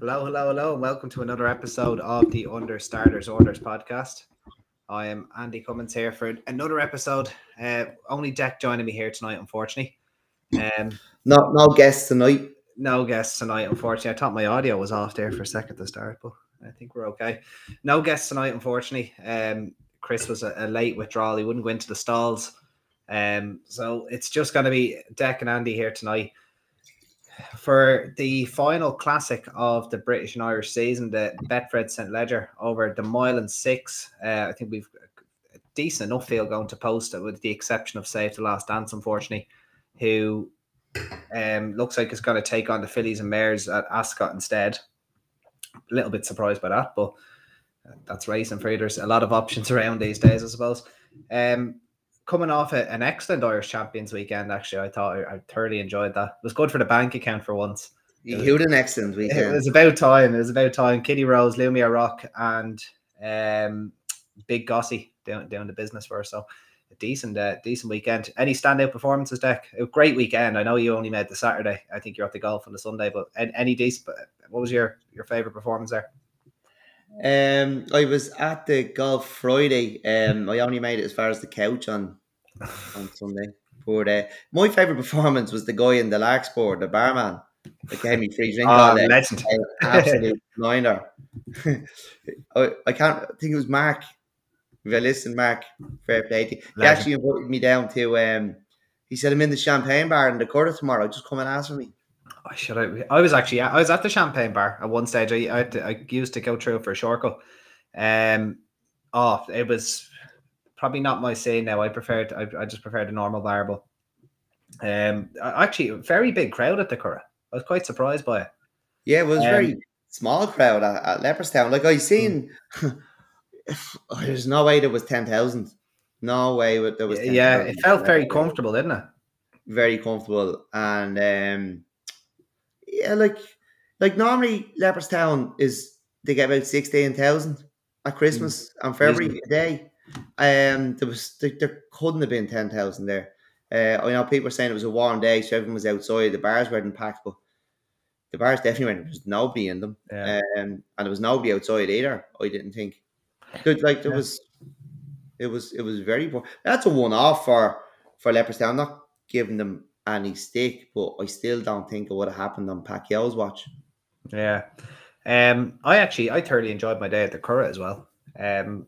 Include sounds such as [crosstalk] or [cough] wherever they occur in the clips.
Hello, hello, hello, and welcome to another episode of the Under Starters Orders podcast. I am Andy Cummins here for another episode. Uh, only Dec joining me here tonight, unfortunately. Um, No, no guests tonight. no guests tonight, unfortunately. I thought my audio was off there for a second to start, but I think we're okay. No guests tonight, unfortunately. Um, Chris was a, a late withdrawal; he wouldn't go into the stalls. Um, so it's just going to be Dec and Andy here tonight for the final classic of the British and Irish season, the Betfred St. Leger over the mile and six. Uh, I think we've a decent enough field going to post it, with the exception of Save the Last Dance, unfortunately, who um, looks like it's going to take on the Fillies and Mares at Ascot instead. A little bit surprised by that, but that's racing for you. There's a lot of options [laughs] around these days, I suppose. Um, coming off a, an excellent Irish Champions weekend, actually, I thought I, I thoroughly enjoyed that. It was good for the bank account for once. You had an excellent weekend. It was about time. It was about time. Kitty Rose, Lumia Rock, and um, Big Gossey doing, doing the business for us. So a decent, uh, decent weekend. Any standout performances, Dec? A great weekend. I know you only made the Saturday. I think you're at the golf on the Sunday, but any, any decent. What was your your favorite performance there? Um, I was at the golf Friday. Um, I only made it as far as the couch on on Sunday. But uh, my favorite performance was the guy in the Larkspur, the barman, that gave me free drink all Oh, day. legend. Absolute [laughs] blinder. I, I can't I think it was Mark. If I listen, Mark, fair play to you. He actually invited me down to um he said I'm in the champagne bar in the quarter tomorrow. Just come and ask for me. I should. I, I was actually. I was at the Champagne Bar at one stage. I I, to- I used to go through for a shortcut. Um, oh, it was probably not my say now. I preferred. I, I just prefer the normal variable. um, actually, very big crowd at the Curragh. I was quite surprised by it. Yeah, it was Um, very small crowd at, at Leopardstown. Like I seen, [sighs] oh, there's no way there was ten thousand. No way wa- there was. yeah, 10,000. it felt very comfortable, didn't it? very comfortable, and um, yeah, like like normally Leopardstown is they get about sixteen thousand at Christmas and February a day. Um, there was there, there couldn't have been ten thousand there. Uh, I know people were saying it was a warm day, so everyone was outside. The bars weren't packed, but the bars definitely weren't. There was nobody in them. Yeah. Um, and there was nobody outside either. I didn't think. Good, like there Yeah. was, it was it was very poor. That's a one off for for Leopardstown. I'm not giving them any stick, but I still don't think it would have happened on Pacquiao's watch. Yeah. Um, I actually I thoroughly enjoyed my day at the Curragh as well. Um,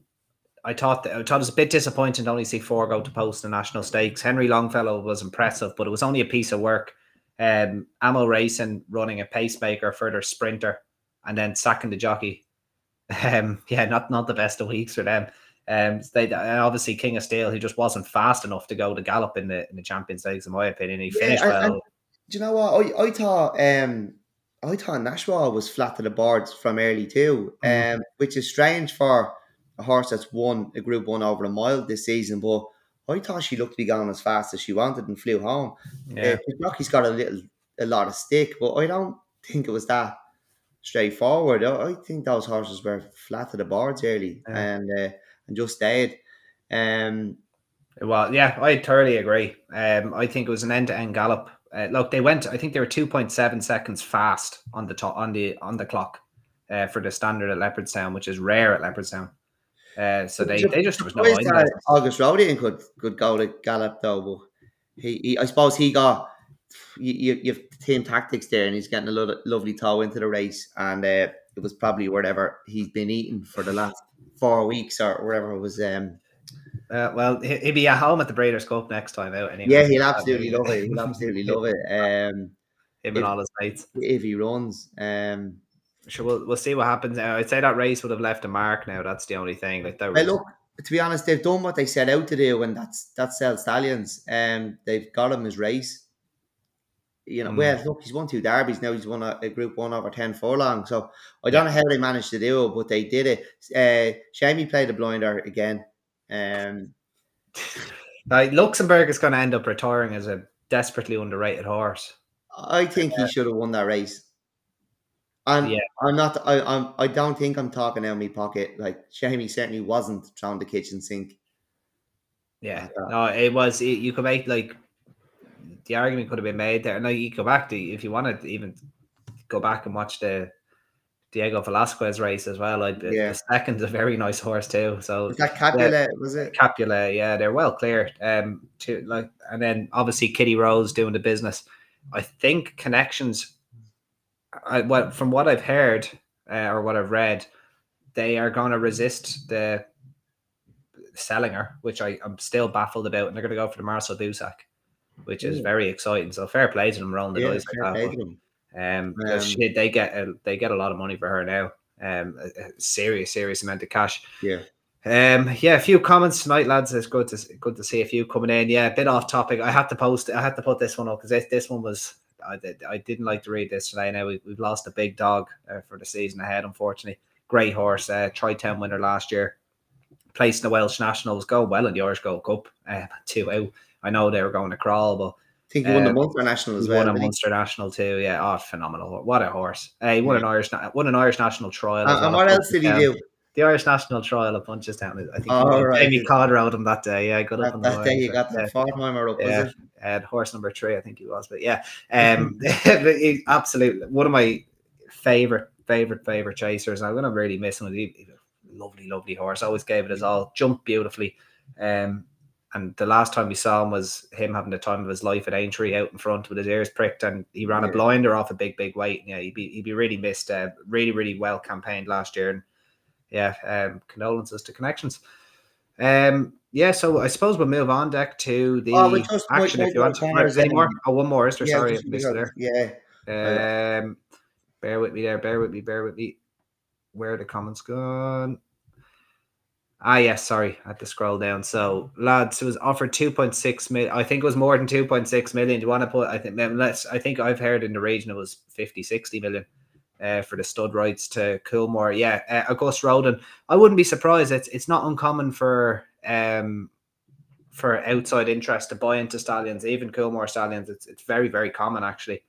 I thought that, I thought it was a bit disappointing to only see four go to post the national stakes. Henry Longfellow was impressive, but it was only a piece of work. Um, Amo Racing running a pacemaker for their sprinter, and then sacking the jockey. [laughs] Um, yeah, not not the best of weeks for them. Um, they obviously King of Steel, who just wasn't fast enough to go to gallop in the in the Champions Leagues, in my opinion. He Yeah, finished and- well. Do you know what? I, I thought um I thought Nashwa was flat to the boards from early too, Mhm. um, which is strange for a horse that's won a Group One over a mile this season. But I thought she looked to be going as fast as she wanted and flew home. yeah. Uh, the jockey's got a little, a lot of stick, but I don't think it was that straightforward. I, I think those horses were flat to the boards early Yeah. and uh, and just stayed. Um, Well, yeah, I totally agree. Um, I think it was an end-to-end gallop. Uh, look, they went. I think they were two point seven seconds fast on the top on the on the clock uh, for the standard at Leopardstown, which is rare at Leopardstown. Uh, so they, they just was no Surprised line that distance. Auguste Rodin could could go to gallop though, but he, he I suppose he got you, you, have team tactics there, and he's getting a lo- lovely toe into the race, and uh, it was probably whatever he's been eating for the last four weeks or whatever it was. Um, Uh, well, he- he'll be at home at the Breeders' Cup next time out. Anyway. yeah, he'll absolutely love it. He'll [laughs] absolutely love it. Um, Him and all his mates. if he runs, um, Sure, we'll, we'll see what happens. Uh, I'd say that race would have left a mark. Now that's the only thing. Like that. Look, to be honest, they've done what they set out to do, and that's that's sell stallions. Um, they've got him his race. You know, Mm. well, look, he's won two derbies now. He's won a, a Group One over ten furlong. So I don't know how they managed to do it, but they did it. Uh, Seamie played a blinder again. Um, [laughs] Now, Luxembourg is going to end up retiring as a desperately underrated horse. I think he should have won that race. And Yeah. I'm not. I I'm, I don't think I'm talking out of my pocket. Like Seamie certainly wasn't throwing the kitchen sink. Yeah, no, it was. It, you could make like the argument could have been made there. Now you go back to if you want to even go back and watch the Diego Velazquez race as well. I, Yeah. The second's a very nice horse too. So Was that Capulet? Was it? Capula, yeah, they're well clear. Um, to like, and then obviously Kitty Rose doing the business. I think connections. I what from what I've heard uh, or what I've read, they are going to resist the selling her, which I am still baffled about, and they're going to go for the Marcel Boussac, which is very exciting. So fair play to them rolling the Yeah, dice like play to them. but, Um, Um, she- they get a, they get a lot of money for her now. Um, a, a serious, serious amount of cash. Yeah. Um, yeah, a few comments tonight, lads. It's good to good to see a few coming in. Yeah, a bit off topic. I had to post. I had to put this one up because this, this one was. I did. I didn't like to read this today. Now we, we've lost a big dog uh, for the season ahead. Unfortunately, great horse. Uh, Troytown winner last year. Placed in the Welsh Nationals. go well in the Irish Gold Cup. Uh, [laughs] two out. I know they were going to crawl, but I think he won the Um, Munster National as he well. won a? Munster National too. Yeah, oh, phenomenal! What a horse! Uh, he won an Irish, won an Irish national trial. as And, and what else did he do? The Irish national trial at Punchestown. I think Oh, right. Jamie Codd rode him that day. Yeah, good up That, on the that day you got yeah, the Fortnheimer up, Yeah. was it? uh, horse number three, I think he was. But yeah, [laughs] um, [laughs] absolutely one of my favorite, favorite, favorite chasers. I'm gonna really miss him. He, lovely, lovely horse. Always gave it his all. Jumped beautifully. Um, and the last time we saw him was him having the time of his life at Aintree out in front with his ears pricked, and he ran a blinder off a big, big weight. Yeah, he'd be he'd be really missed. Uh, really, really well campaigned last year, and yeah, um, condolences to connections. Um, yeah, so I suppose we'll move on Dec to the Oh, just action if you want. to Right, any more? Oh, one more. Is there? Yeah, Sorry, I missed it yeah. Um, bear with me there. Bear with me. Bear with me. Where are the comments gone? Ah, yes. Sorry, I had to scroll down. So, lads, it was offered two point six million. I think it was more than two point six million. Do you want to put? I think let's. I think I've heard in the region it was 50, 60 million. Uh, for the stud rights to Coolmore, yeah, uh, Auguste Rodin. I wouldn't be surprised. It's it's not uncommon for um for outside interest to buy into stallions, even Coolmore stallions. It's it's very very common actually.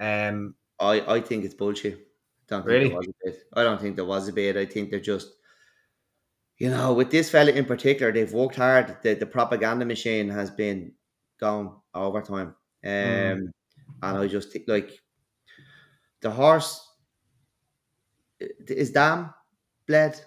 Um, I, I think it's bullshit. Don't think Really? there was a bid. I don't think there was a bid. I think they're just, you know, with this fella in particular, they've worked hard. The, the propaganda machine has been going overtime. Um, Mm. And I just think, like, the horse is Dam bled.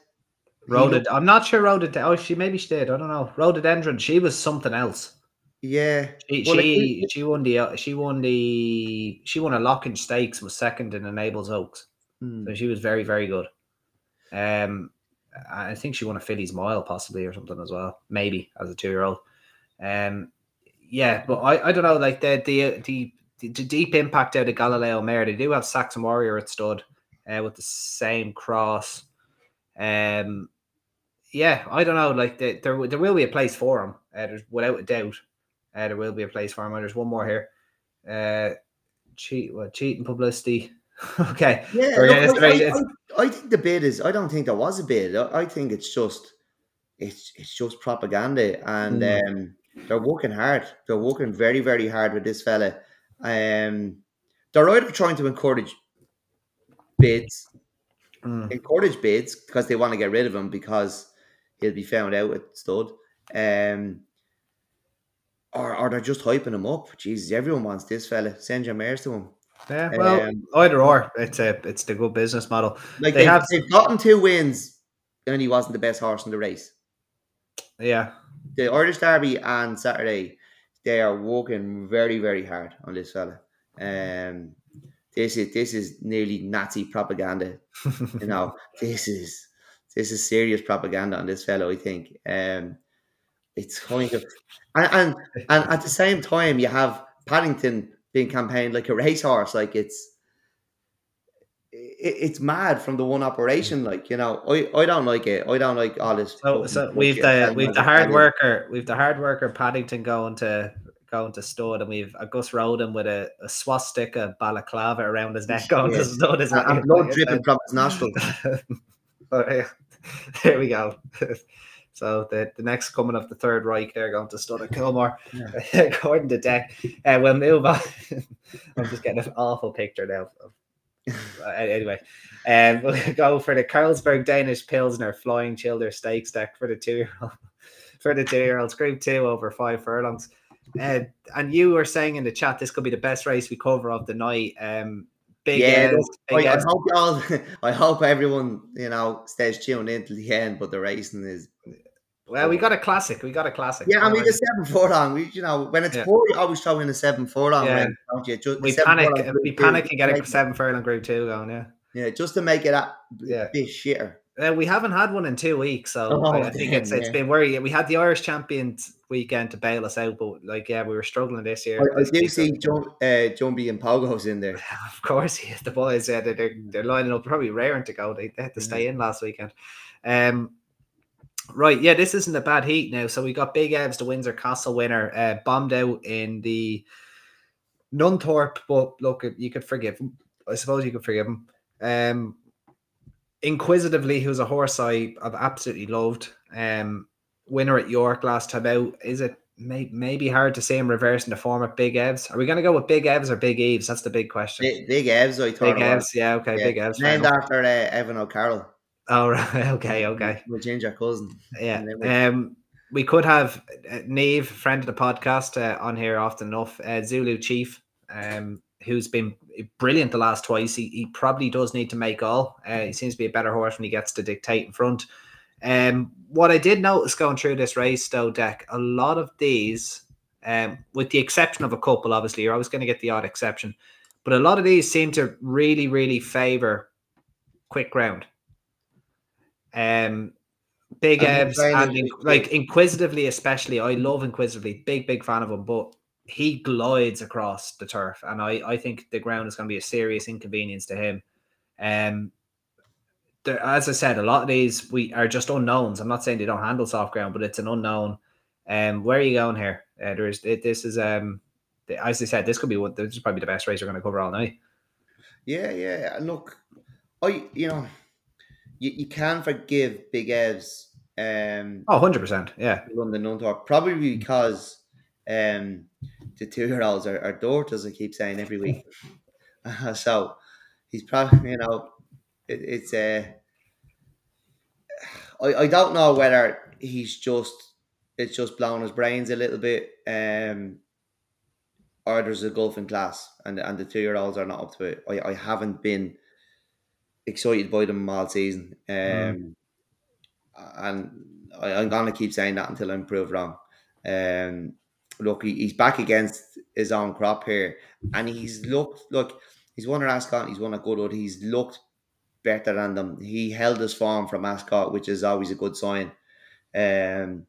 Looked- I'm not sure Rhoda. Oh, she maybe she did. I don't know. Rhododendron. She was something else. Yeah. She Well, she, he- she won the she won the she won a Lockinge Stakes. Was second in Enable's Oaks. Hmm. So she was very very good. Um, I think she won a Fillies Mile possibly or something as well. Maybe as a two year old. Um, yeah, but I, I don't know. Like the the the the, the deep impact out of Galileo Mare. They do have Saxon Warrior at stud, uh, with the same cross. Um, yeah, I don't know. Like the, there, there will be a place for him. Uh, there's without a doubt. Uh, there will be a place for him. And there's one more here. Uh, cheat, what cheating publicity. [laughs] okay, Yeah, look, I, I- I- I think the bid is. I don't think there was a bid. I, I think it's just, it's it's just propaganda, and Mm. um, they're working hard. They're working very very hard with this fella. Um, they're either trying to encourage bids, Mm. encourage bids because they want to get rid of him because he'll be found out at stud. Um, or, or they're just hyping him up. Jesus, everyone wants this fella. Send your mares to him. Yeah, well, Um, either or. It's a it's the good business model. Like They they have- they've gotten two wins, and he wasn't the best horse in the race. Yeah, The Irish Derby and Saturday, they are working very, very hard on this fella. Um, this is this is nearly Nazi propaganda. You know, [laughs] this is this is serious propaganda on this fellow. I think. Um, it's kind of, and, and and at the same time, you have Paddington being campaigned like a racehorse. Like it's. it- It's mad from the one operation, like you know. I, I don't like it. I don't like all this. So, so we've the we've the hard worker, we've the hard worker Paddington going to going to stud, and we've Auguste Rodin with a, a swastika balaclava around his neck going to Yeah. stud. Is And, blood dripping from his nostrils. [laughs] Yeah. [laughs] there we go. [laughs] So the, the next coming of the third Reich, they're going to stud at Coolmore, according to Dec. Uh, we'll move on. I'm just getting an awful picture now. Uh, anyway, um, we'll go for the Carlsberg Danish Pilsner Flying Childer Stakes Dec for the two year old for the two year olds. Group two over five furlongs. Uh, and you were saying in the chat this could be the best race we cover of the night. Um, Big yeah, big I, I hope y'all, [laughs] I hope everyone, you know, stays tuned in till the end. But the racing is, Well, we got a classic. We got a classic. yeah. I mean, the seven furlong. We, you know, when it's Yeah. poor, you always throw in a seven furlong, Yeah. race, don't you? Just, we panic. We two, panic and get a seven furlong group two going. Yeah. Yeah, just to make it that Yeah. bit shitter. Uh, we haven't had one in two weeks, so Oh, I, I think it's damn, it's yeah. been worrying. We had the Irish Champions weekend to bail us out, but like yeah, we were struggling this year. I, I This do week, see John, uh, Jumbie and Pogo's in there. [laughs] Of course, yes, the boys. Yeah, they're, they're they're lining up. Probably raring to go. They, they had to stay in last weekend. Um, right. Yeah, this isn't a bad heat now. So we got Big Evs, the Windsor Castle winner, uh, bombed out in the Nunthorpe. But look, you could forgive him. I suppose you could forgive him. Um, Inquisitively, who's a horse I I've absolutely loved. Um, winner at York last time out. Is it may, maybe hard to say him reversing the form at Big Evs? Are we going to go with Big Evs or Big Eves? That's the big question. Big, big Evs, I thought. Big. Evs, yeah, okay, Yeah, Big Evs. Named after uh, Evan O'Carroll. Oh, [laughs] right, okay, okay, My ginger cousin. yeah. And then we- Um, we could have uh, Neve, friend of the podcast, uh, on here often enough. Uh, Zulu Chief, um, who's been brilliant the last twice. He, he probably does need to make all. Uh, he seems to be a better horse when he gets to dictate in front. Um, what I did notice going through this race, though, Dec, a lot of these, um, with the exception of a couple, obviously, you're always going to get the odd exception, but a lot of these seem to really, really favor quick ground. Um, big Evs and inc- like inquisitively, especially. I love inquisitively, big, big fan of him, but he glides across the turf, and I, I think the ground is going to be a serious inconvenience to him. Um, there, as I said, a lot of these we are just unknowns. I'm not saying they don't handle soft ground, but it's an unknown. Um, where are you going here? Uh, there's it, this is um, the- as I said, this could be one. This is probably the best race we're going to cover all night. Yeah, yeah. Look, I you know, you, you can forgive Big Evs um Oh, 100 percent. Yeah, London Nunthorpe probably because um the two year olds are, are daughters. I keep saying every week, [laughs] so he's probably you know it, it's uh, I I don't know whether he's just it's just blown his brains a little bit um or there's a golf in class and and the two year olds are not up to it. I, I haven't been excited by them all season. Um Mm. and I, I'm gonna keep saying that until I'm proved wrong. Um look he, he's back against his own crop here and he's looked look he's won at Ascot, he's won at Goodwood, he's looked better than them. He held his form from Ascot, which is always a good sign. Um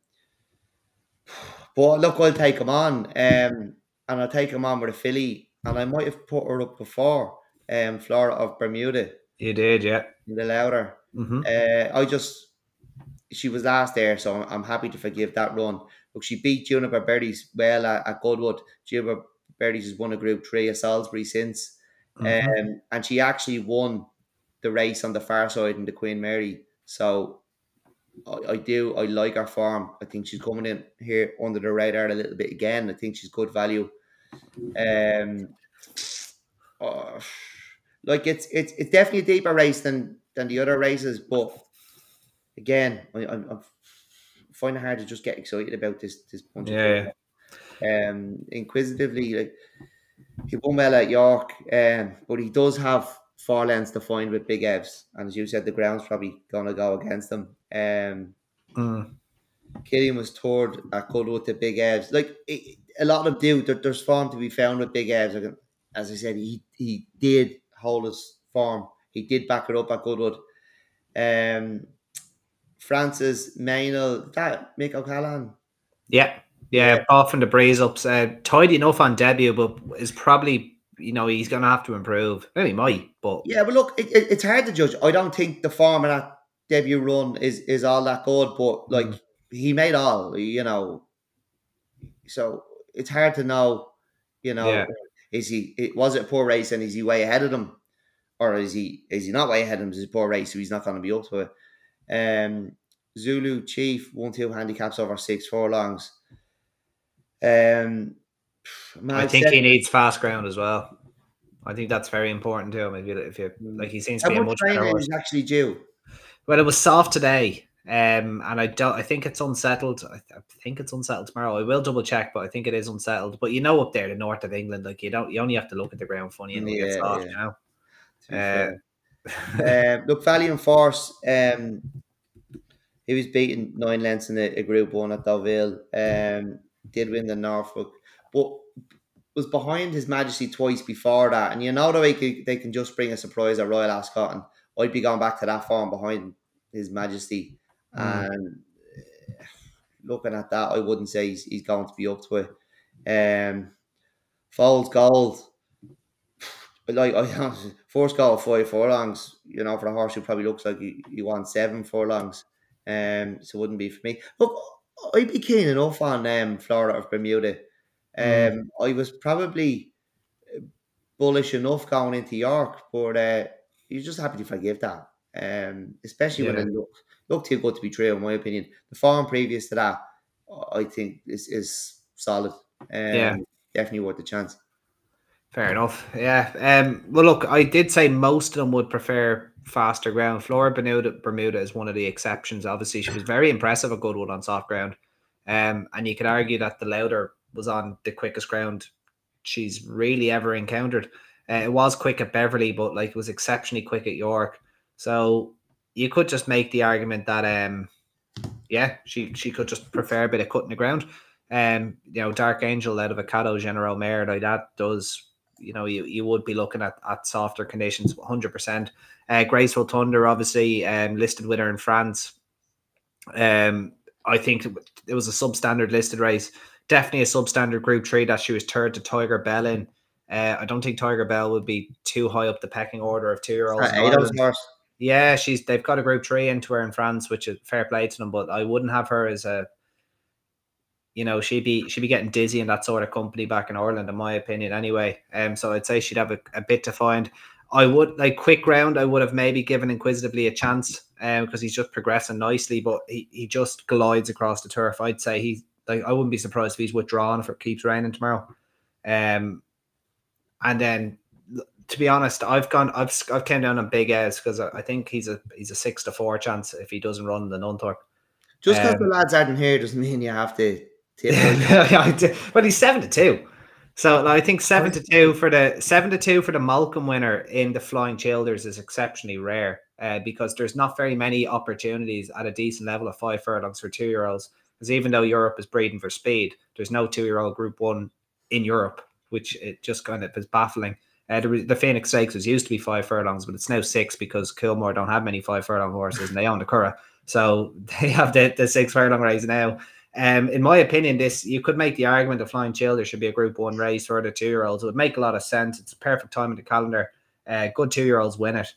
but look, I'll take him on. Um, and I'll take him on with a filly. And I might have put her up before. Um, Flora of Bermuda you did. Yeah. the Lowther. hmm Uh, I just she was last there, so I'm happy to forgive that run. Look, she beat Juniper Berries well at, at Goodwood. Juniper Berries has won a Group Three at Salisbury since, Mm-hmm. um, and she actually won the race on the far side in the Queen Mary. So I, I do I like her form. I think she's coming in here under the radar a little bit again. I think she's good value. Um, uh, like it's it's it's definitely a deeper race than than the other races, but again, I, I'm, I'm it hard to just get excited about this this bunch. of Yeah. Um, inquisitively, like he won well at York, um, but he does have four lengths to find with Big Evs, and as you said, the ground's probably gonna go against him. Um, Mm. Killian was third at Goodwood to Big Evs. Like it, a lot of do, there, there's form to be found with Big Evs. Like, As I said, he he did hold his form. He did back it up at Goodwood. Um, Francis Maynell, that Mick O'Callaghan. Yeah, yeah, Yeah. off from the breeze ups. Uh, tidy enough on debut, but is probably you know he's going to have to improve. Maybe he might, but Yeah, but look, it, it, it's hard to judge. I don't think the form of that debut run is is all that good, but like Mhm. he made all, you know. So it's hard to know, you know, Yeah. is he it was it a poor race and is he way ahead of them? Or is he is he not way ahead of them? Is it a poor race, so he's not gonna be up to it. Um Zulu Chief one two handicaps over six furlongs. Um I think he needs fast ground as well. I think that's very important to him. If you, if you like, he seems to be a much better horse. is actually due? Well, it was soft today, um, and I don't. I think it's unsettled. I, I think it's unsettled tomorrow. I will double check, but I think it is unsettled. But you know, up there, in the north of England, like you don't, you only have to look at the ground funny and it'll get soft. yeah. You know, Uh, um, look, Valiant Force, um, he was beaten nine lengths in a, a Group One at Deauville. Um, did win the Norfolk, but was behind His Majesty twice before that. And you know the way they, they can just bring a surprise at Royal Ascot, and I'd be going back to that form behind His Majesty. Mm. And uh, looking at that, I wouldn't say he's, he's going to be up to it. Um, Foals Gold, like I [laughs] first goal five furlongs, you know, for a horse who probably looks like he, he wants seven furlongs. Um, so it wouldn't be for me. Look, I'd be keen enough on um Flora of Bermuda. Mm. Um, mm. I was probably uh, bullish enough going into York, but uh, you're just happy to forgive that. Um, especially yeah. when it looked looked too good to be true, in my opinion. The form previous to that, I think is is solid. Um, yeah, definitely worth the chance. Fair enough. Yeah. Um, well, look, I did say most of them would prefer faster ground. Flora Bermuda, Bermuda is one of the exceptions. Obviously, she was very impressive at Goodwood on soft ground. Um, and you could argue that the Lowther was on the quickest ground she's really ever encountered. Uh, it was quick at Beverly, but like it was exceptionally quick at York. So you could just make the argument that um, yeah, she she could just prefer a bit of cutting the ground. Um, you know, Dark Angel out of a Cadeaux Genereux Mare, like that does you know you, you would be looking at, at softer conditions 100% uh, graceful thunder obviously um, listed winner in france. Um, i think it was a substandard listed race definitely a substandard group three that she was third to tiger bell in. Uh, i don't think tiger bell would be too high up the pecking order of two year olds yeah she's they've got a group three into her in france which is fair play to them but i wouldn't have her as a you know, she'd be she'd be getting dizzy in that sort of company back in Ireland, in my opinion, anyway. Um, so I'd say she'd have a, a bit to find. I would like quick round. I would have maybe given inquisitively a chance, um, because he's just progressing nicely, but he, he just glides across the turf. I'd say he's like I wouldn't be surprised if he's withdrawn if it keeps raining tomorrow. Um, and then to be honest, I've gone I've I've came down on Big Evs because I, I, think he's a he's a six to four chance if he doesn't run the Nunthorpe. Just because um, the lads aren't here doesn't mean you have to but [laughs] he's seven to two. So I think seven to two for the seven to two for the Molecomb winner in the Flying Childers is exceptionally rare uh, because there's not very many opportunities at a decent level of five furlongs for two year olds. Because even though Europe is breeding for speed, there's no two year old Group One in Europe, which it just kind of is baffling. Uh, the, the, Phoenix Stakes was used to be five furlongs, but it's now six because Coolmore don't have many five furlong horses and they own the Curragh. So [laughs] they have the, the six furlong race now. Um, in my opinion, this you could make the argument of Flying Childers should be a Group One race for the two year olds. It would make a lot of sense. It's a perfect time in the calendar. Uh, good two year olds win it.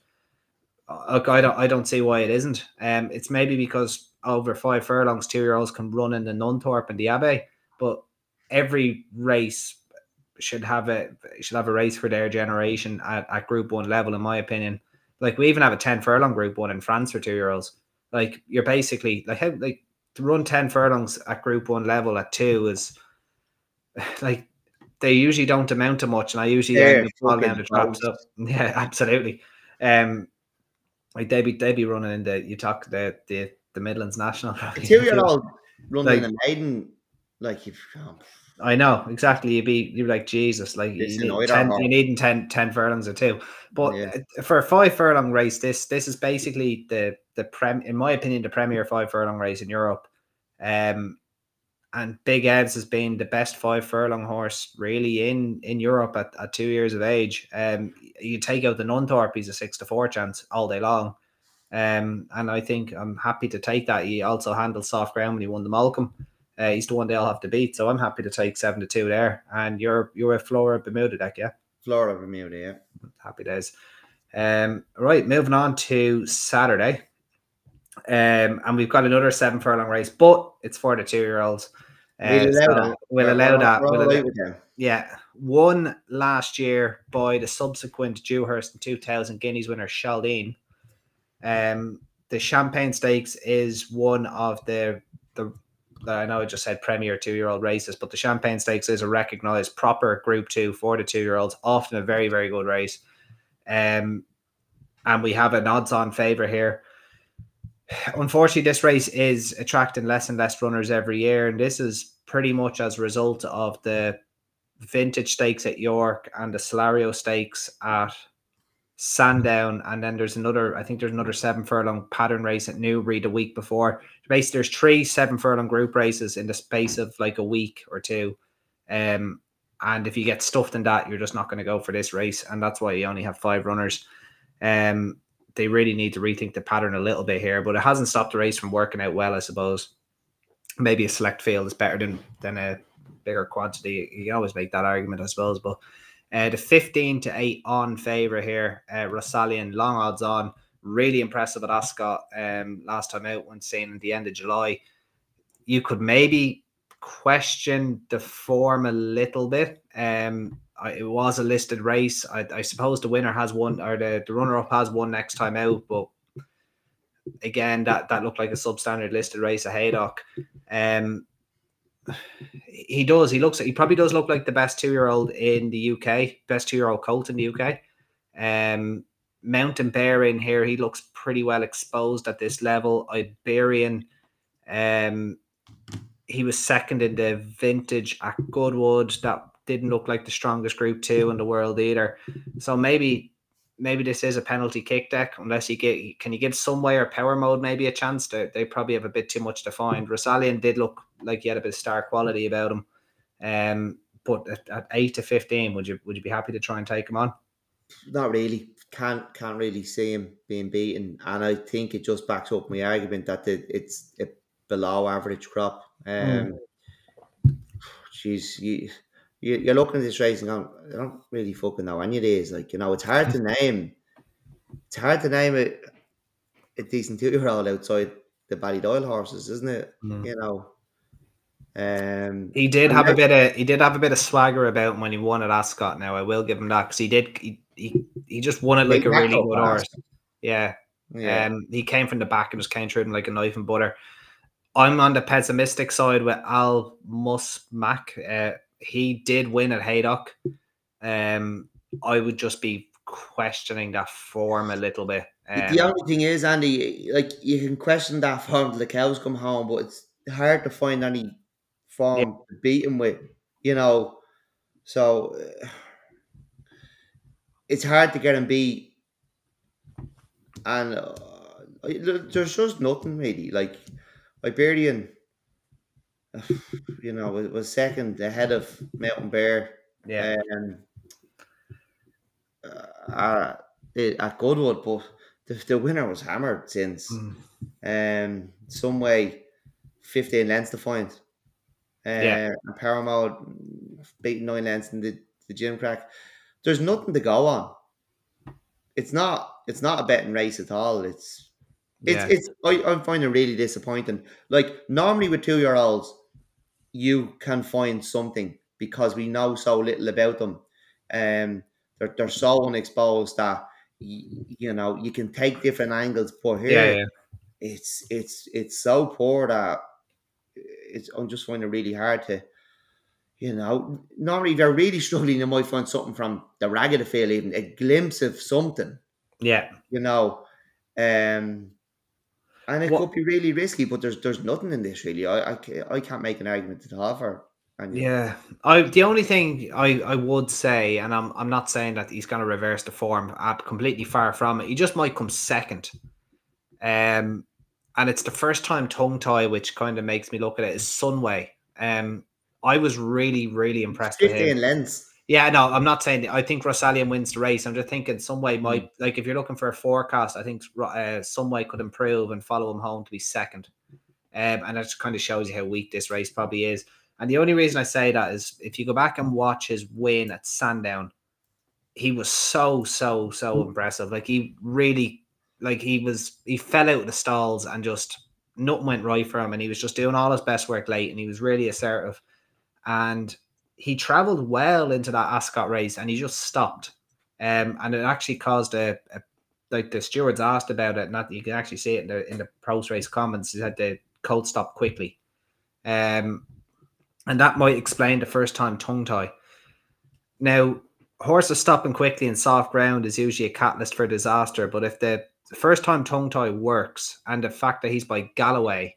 Uh, I don't I don't see why it isn't. Um, it's maybe because over five furlongs, two year olds can run in the Nunthorpe and the Abbey, but every race should have a should have a race for their generation at, at Group One level, in my opinion. Like we even have a ten furlong Group One in France for two year olds. Like you're basically like how like to run 10 furlongs at group one level at two is [sighs] like they usually don't amount to much and I usually yeah, end up falling down the traps up. Yeah, absolutely. Um like they be they be running in the you talk the the the Midlands National. Two year old running like, a maiden like you've oh. I know exactly. You'd be you'd be like Jesus, like you need, 10, you need 10, 10 furlongs or two. But yeah. for a five furlong race, this this is basically the the prem in my opinion the premier five furlong race in Europe. Um, and Big Evs has been the best five furlong horse really in in Europe at, at two years of age. Um, you take out the Nunthorpe, he's a six to four chance all day long. Um, and I think I'm happy to take that. He also handled soft ground when he won the Molecomb. Uh, he's the one they'll have to beat. So I'm happy to take seven to two there. And you're you're a Flora Bermuda Dec, yeah? Flora Bermuda, yeah. Happy days. Um, right, moving on to Saturday. Um, and we've got another seven furlong race, but it's for the two year olds. Uh, we'll allow so that. We'll allow that. We'll allow, yeah. Won last year by the subsequent Dewhurst and 2000 Guineas winner, Chaldean. Um, the Champagne Stakes is one of the the I know I just said premier two year old races, but the Champagne Stakes is a recognized proper Group Two for the two year olds. Often a very very good race, um, and we have an odds on favor here. Unfortunately, this race is attracting less and less runners every year, and this is pretty much as a result of the vintage stakes at York and the Solario stakes at Sandown, and then there's another. I think there's another seven furlong pattern race at Newbury the week before. Basically, there's three seven furlong group races in the space of like a week or two. Um, and if you get stuffed in that, you're just not going to go for this race, and that's why you only have five runners. Um, they really need to rethink the pattern a little bit here, but it hasn't stopped the race from working out well, I suppose. Maybe a select field is better than than a bigger quantity. You can always make that argument, I suppose. But uh, the 15 to 8 on favor here, uh, Rosallion, long odds on. Really impressive at Ascot um, last time out when saying at the end of July. You could maybe question the form a little bit. Um, I, it was a listed race. I, I suppose the winner has one, or the, the runner up has one next time out, but again, that that looked like a substandard listed race at Haydock. Um, he does. He looks. He probably does look like the best two year old in the UK, best two year old colt in the UK. Um, Mountain Bear in here. He looks pretty well exposed at this level. Iberian. Um, he was second in the vintage at Goodwood. That didn't look like the strongest group two in the world either. So maybe maybe this is a penalty kick Dec unless you get can you give Sunway or power mode maybe a chance to they probably have a bit too much to find. Rosallion did look like he had a bit of star quality about him. Um but at, at eight to fifteen, would you would you be happy to try and take him on? Not really. Can't can't really see him being beaten, and I think it just backs up my argument that it, it's a below average crop. Um, mm. You, you, are looking at this race and going, I don't really fucking know any of these. Like, you know, it's hard to [laughs] name. It's hard to name a, a decent two year old outside the Ballydoyle horses, isn't it? Mm. You know. Um, he did have a bit of he did have a bit of swagger about him when he won at Ascot. Now I will give him that because he did he, he he just won it like a really good horse. Yeah. yeah. Um, he came from the back and just came through him like a knife and butter. I'm on the pessimistic side with Al Musmak. Uh, he did win at Haydock. Um, I would just be questioning that form a little bit. Um, the only thing is, Andy, like you can question that form till the cows come home, but it's hard to find any form yeah. to beat him with, you know. So uh, it's hard to get him beat, and uh, there's just nothing really. Like Iberian [sighs] you know, was second ahead of Mountain Bear. Yeah. Um, uh, at Goodwood, but the, the winner was hammered since. Mm. Um, Sunway, 15 lengths to find. Uh, yeah. And Paramount beating nine lengths in the, the Gimcrack. There's nothing to go on. It's not. It's not a betting race at all. It's. It's. Yeah. It's. I, I'm finding really disappointing. Like normally with two year olds, you can find something because we know so little about them. Um, they're, they're so unexposed that you, you know you can take different angles. But here, yeah, yeah. it's it's it's so poor that it's I'm just finding it really hard to. You know, normally they're really struggling. They might find something from the ragged field, even a glimpse of something. Yeah, you know, um, and it what, could be really risky, but there's there's nothing in this really. I I, I can't make an argument to all for. Yeah, I the only thing I, I would say, and I'm I'm not saying that he's going to reverse the form. I'm completely far from it. He just might come second, um, and it's the first time tongue tie, which kind of makes me look at it as Sunway. Um, I was really really impressed with him. lens. Yeah, no, I'm not saying. I think Rosallion wins the race. I'm just thinking Sunway might hmm. like if you're looking for a forecast, I think uh, Sunway could improve and follow him home to be second. Um, and that just kind of shows you how weak this race probably is. And the only reason I say that is if you go back and watch his win at Sandown, he was so so so hmm. impressive. Like he really, like he was, he fell out of the stalls and just nothing went right for him, and he was just doing all his best work late, and he was really assertive. And he traveled well into that Ascot race and he just stopped. Um, and it actually caused a, a, like the stewards asked about it. Not you can actually see it in the in the post race comments. He said the colt stopped quickly, um, and that might explain the first time tongue tie. Now, horses stopping quickly in soft ground is usually a catalyst for disaster. But if the, the first time tongue tie works, and the fact that he's by Galiway,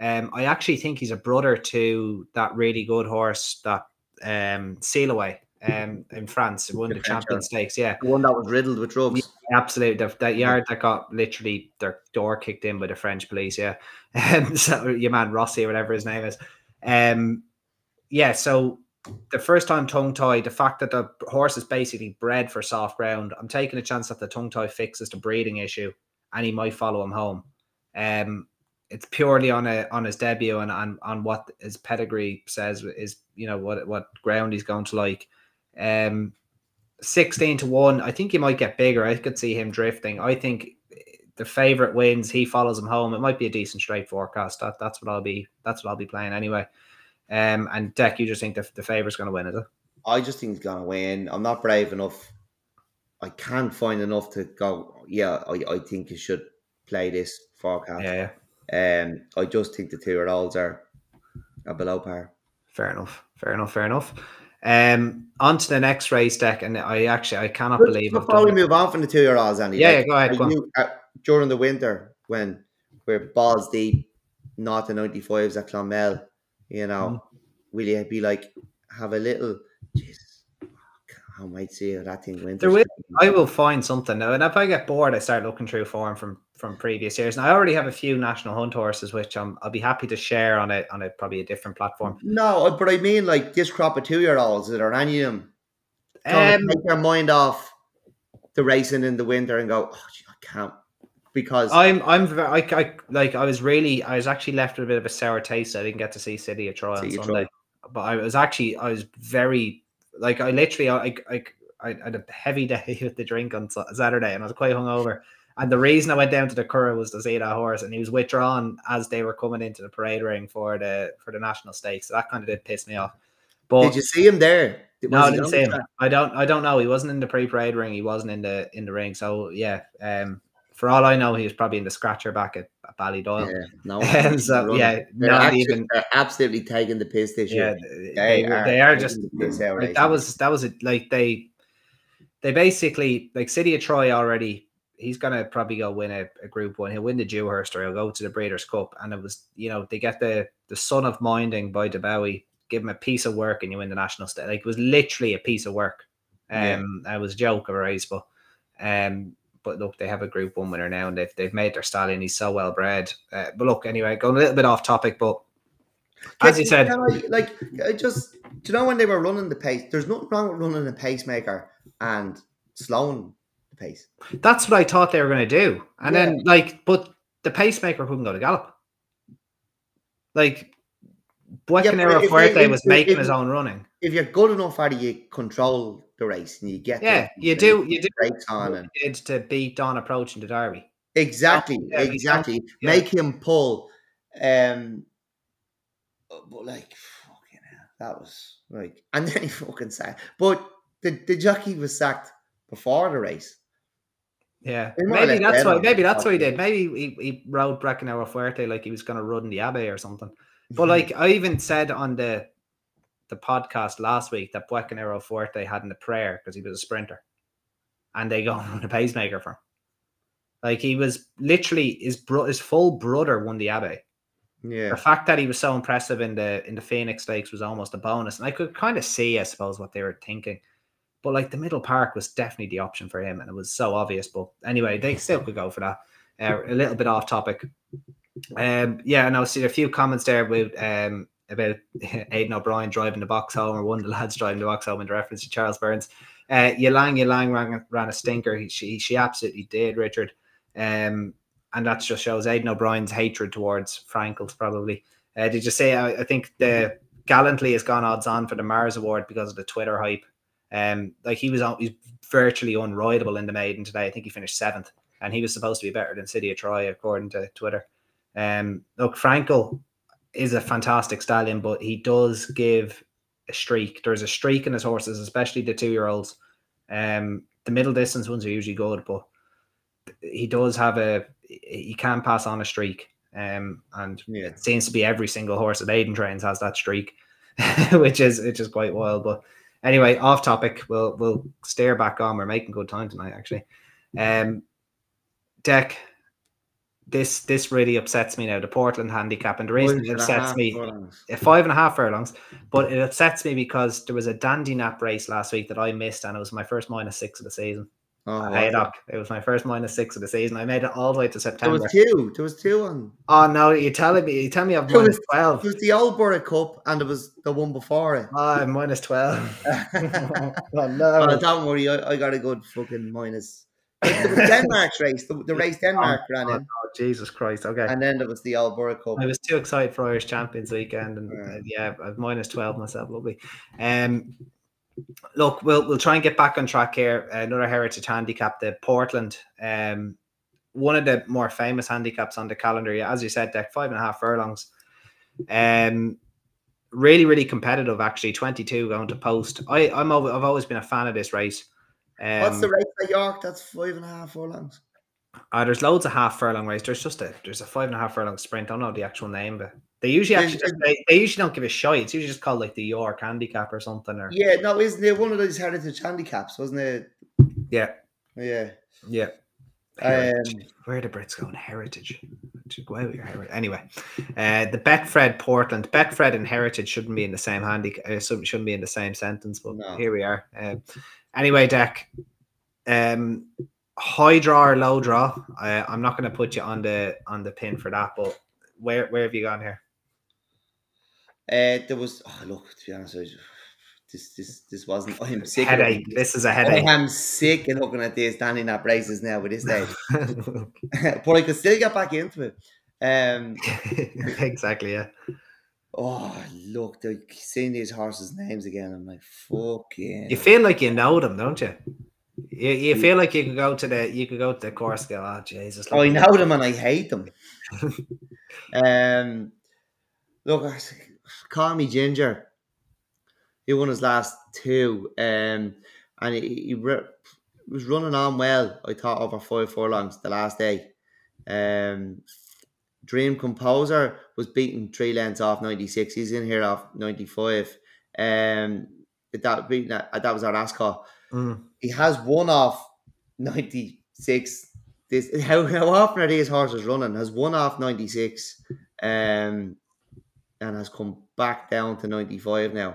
um, I actually think he's a brother to that really good horse that um, Sealiway. um, in France, won the, the Champion Stakes. Yeah, the one that was riddled with drugs. Yeah, absolutely, the, that yard that got literally their door kicked in by the French police. Yeah, [laughs] um, so your man Rossi or whatever his name is. Um, yeah, so the first time tongue tie, the fact that the horse is basically bred for soft ground, I'm taking a chance that the tongue tie fixes the breeding issue, and he might follow him home. Um, it's purely on a on his debut and on on what his pedigree says is you know what what ground he's going to like. Um, sixteen to one. I think he might get bigger. I could see him drifting. I think the favorite wins. He follows him home. It might be a decent straight forecast. That that's what I'll be. That's what I'll be playing anyway. Um, and Dec, you just think the the favorite's going to win, is it? I just think he's going to win. I'm not brave enough. I can't find enough to go. Yeah, I, I think you should play this forecast. Yeah, yeah. Um, I just think the two year olds are, are below par. Fair enough. Fair enough. Fair enough. Um, on to the next race Dec, and I actually I cannot just believe before we move on from the two year olds, Andy. Yeah, like, yeah, go ahead. Go you, uh, during the winter when we're balls deep, not the ninety fives at Clonmel, you know, mm. will you be like have a little? Geez, I might see how that thing went. There will, I will find something now, and if I get bored, I start looking through form from from previous years. And I already have a few national hunt horses, which I'm I'll be happy to share on it on a probably a different platform. No, but I mean like this crop of two year olds that are any of them um, take their mind off the racing in the winter and go, oh, gee, I can't because I'm I'm I, I like I was really I was actually left with a bit of a sour taste. I didn't get to see City of Troy on Sunday, but I was actually I was very like I literally I I I had a heavy [laughs] day with the drink on Saturday and I was quite hungover. And the reason I went down to the Curragh was to see that horse, and he was withdrawn as they were coming into the parade ring for the for the national stakes. So that kind of did piss me off. But did you see him there? Was no, I didn't see him. I don't. I don't know. He wasn't in the pre-parade ring. He wasn't in the in the ring. So yeah. Um, for all I know, he was probably in the scratcher back at, at Ballydoyle. Yeah, no, [laughs] and so yeah, they're not actually, even absolutely taking the piss this year. Yeah, they, they are, they are just the like, that was that was it. Like they they basically like City of Troy already he's gonna probably go win a, a, group one. He'll win the Dewhurst or he'll go to the Breeders' Cup. And it was, you know, they get the the son of minding by Dubawi, give him a piece of work and you win the national state. Like it was literally a piece of work. Um yeah. it was a joke of a race, but um but look, they have a group one winner now and they've they've made their stallion. He's so well bred. Uh, but look, anyway, going a little bit off topic, but as you said, I, like I just do you know when they were running the pace? There's nothing wrong with running a pacemaker and slowing the pace. That's what I thought they were going to do. And yeah. then, like, but the pacemaker couldn't go to gallop. Like, Bucanero yeah, Fuerte was making if, his own running. If you're good enough, how do you control the race and you get yeah, you do you do race on and did to beat Dawn Approach in the Derby. Exactly, yeah, exactly. Yeah. Make him pull. Um, but like, fucking hell, that was like, [laughs] and then he fucking sacked. But the the jockey was sacked before the race. Yeah, maybe that's why. Maybe that's what he did. Maybe he, he rode Bucanero Fuerte like he was going to run the Abbey or something. But like I even said on the the podcast last week that Bucanero Fuerte hadn't a prayer because he was a sprinter, and they go [laughs] on a pacemaker for him. Like he was literally his bro- his full brother won the Abbey. Yeah. The fact that he was so impressive in the in the Phoenix Stakes was almost a bonus, and I could kind of see, I suppose, what they were thinking. But like the middle park was definitely the option for him, and it was so obvious. But anyway, they still could go for that. Uh, a little bit off topic. Um, yeah, and I see a few comments there about um about [laughs] Aidan O'Brien driving the box home, or one of the lads driving the box home in reference to Charles Byrnes. Uh, Ylang Ylang ran, ran a stinker. He, she she absolutely did, Richard. Um, and that just shows Aidan O'Brien's hatred towards Frankels. Probably. Uh, did you say? I, I think the Gallantly has gone odds on for the Mars Award because of the Twitter hype. Um, like he was on, he's virtually unrideable in the maiden today. I think he finished seventh, and he was supposed to be better than City of Troy according to Twitter. Um, look, Frankel is a fantastic stallion, but he does give a streak. There's a streak in his horses, especially the two year olds. Um, the middle distance ones are usually good, but he does have a he can pass on a streak. Um, and yeah. it seems to be every single horse that Aidan trains has that streak, [laughs] which is which is quite wild. But Anyway, off topic. We'll we'll stare back on. We're making good time tonight, actually. Um, Dec. This this really upsets me now. The Portland handicap, and the reason it upsets me furlongs. five and a half furlongs, but it upsets me because there was a dandy nap race last week that I missed, and it was my first minus six of the season. Oh, hey, doc, it was my first minus six of the season. I made it all the way to September. There was two. There was two on. Oh no, you're telling me you tell me I've There minus was- twelve. It was the old Borough Cup, and it was the one before it. Oh, I'm minus twelve. [laughs] [laughs] oh no. don't worry, I, I got a good fucking minus. There was Denmark's race, the, the race Denmark ran in, Oh, Jesus Christ. Okay. and then there was the old Borough Cup. I was too excited for Irish Champions Weekend, and Yeah. uh, yeah, I've minus twelve myself. Lovely. Um, look, we'll we'll try and get back on track here. Another heritage handicap, the Portland. Um, one of the more famous handicaps on the calendar. Yeah, as you said, Dec five and a half furlongs. Um, really, really competitive. Actually, twenty two going to post. I I'm al- I've always been a fan of this race. Um, What's the race at York? That's five and a half furlongs. uh, there's loads of half furlong races. There's just a there's a five and a half furlong sprint. I don't know the actual name, but they usually actually just, they, they usually don't give a shite. It's usually just called like the York handicap or something. Or Yeah, no, isn't it one of those heritage handicaps, wasn't it? yeah, Yeah. yeah. Um, Where are the Brits going? Heritage. Out with your heritage. Anyway, uh, the Betfred Portland, Betfred and Heritage shouldn't be in the same handy. Uh, shouldn't shouldn't be in the same sentence, but No. here we are. Um, anyway, Dec. Um, high draw or low draw? I, I'm not going to put you on the on the pin for that, but where where have you gone here? Uh, there was oh look, to be honest with you, this this this wasn't [laughs] I'm sick Headache. This is a headache. I am sick of looking at this standing up races now with this [laughs] stage. [laughs] but I could still get back into it. Um exactly. Yeah. Oh look, they're seeing these horses' names again. I'm like, fucking You feel like you know them, don't you? You, you feel like you could go to the you could go to the course. Go, oh Jesus! look I know them and I hate them. um, look, call me Ginger. He won his last two, um, and he, he re- was running on well. I thought over five furlongs the last day. Um, Dream Composer was beaten three lengths off ninety six. He's in here off ninety five. Um, that beating that, that was our last call Mm. he has one off 96 this [laughs] how, how often are these horses running has one off 96 um and has come back down to 95 now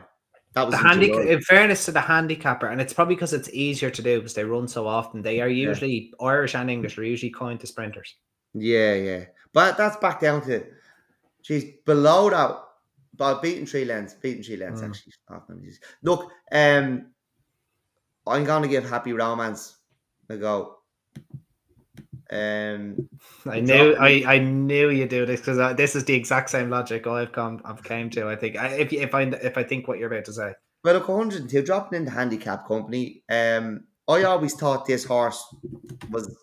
that was The in handy, in fairness to the handicapper, and it's probably because it's easier to do because they run so often. They are Yeah. usually Irish and English are usually coined to sprinters. yeah yeah but that's back down to she's below that but beating three lengths beating three lengths Mm. actually look um I'm gonna give Happy Romance a go um I knew. I, I knew you do this because this is the exact same logic I've come I've came to. I think I, if if I if I think what you're about to say. Well, look, 102, dropping in the handicap company. Um, I always thought this horse was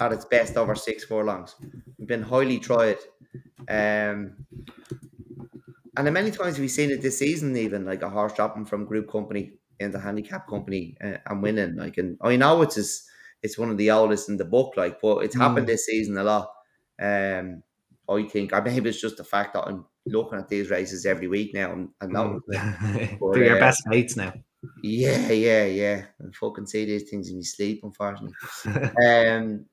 at its best over six furlongs. Been highly tried. Um, and the many times we've seen it this season, even like a horse dropping from group company into handicap company uh, and winning. Like, and I know it's just, it's one of the oldest in the book, like, but it's happened Mm. this season a lot. Um, I think, or maybe it's just the fact that I'm looking at these races every week now and I know Mm. [laughs] But, They're your uh, best mates now. yeah, yeah, yeah. I fucking see these things in your sleep, unfortunately. [laughs] Um,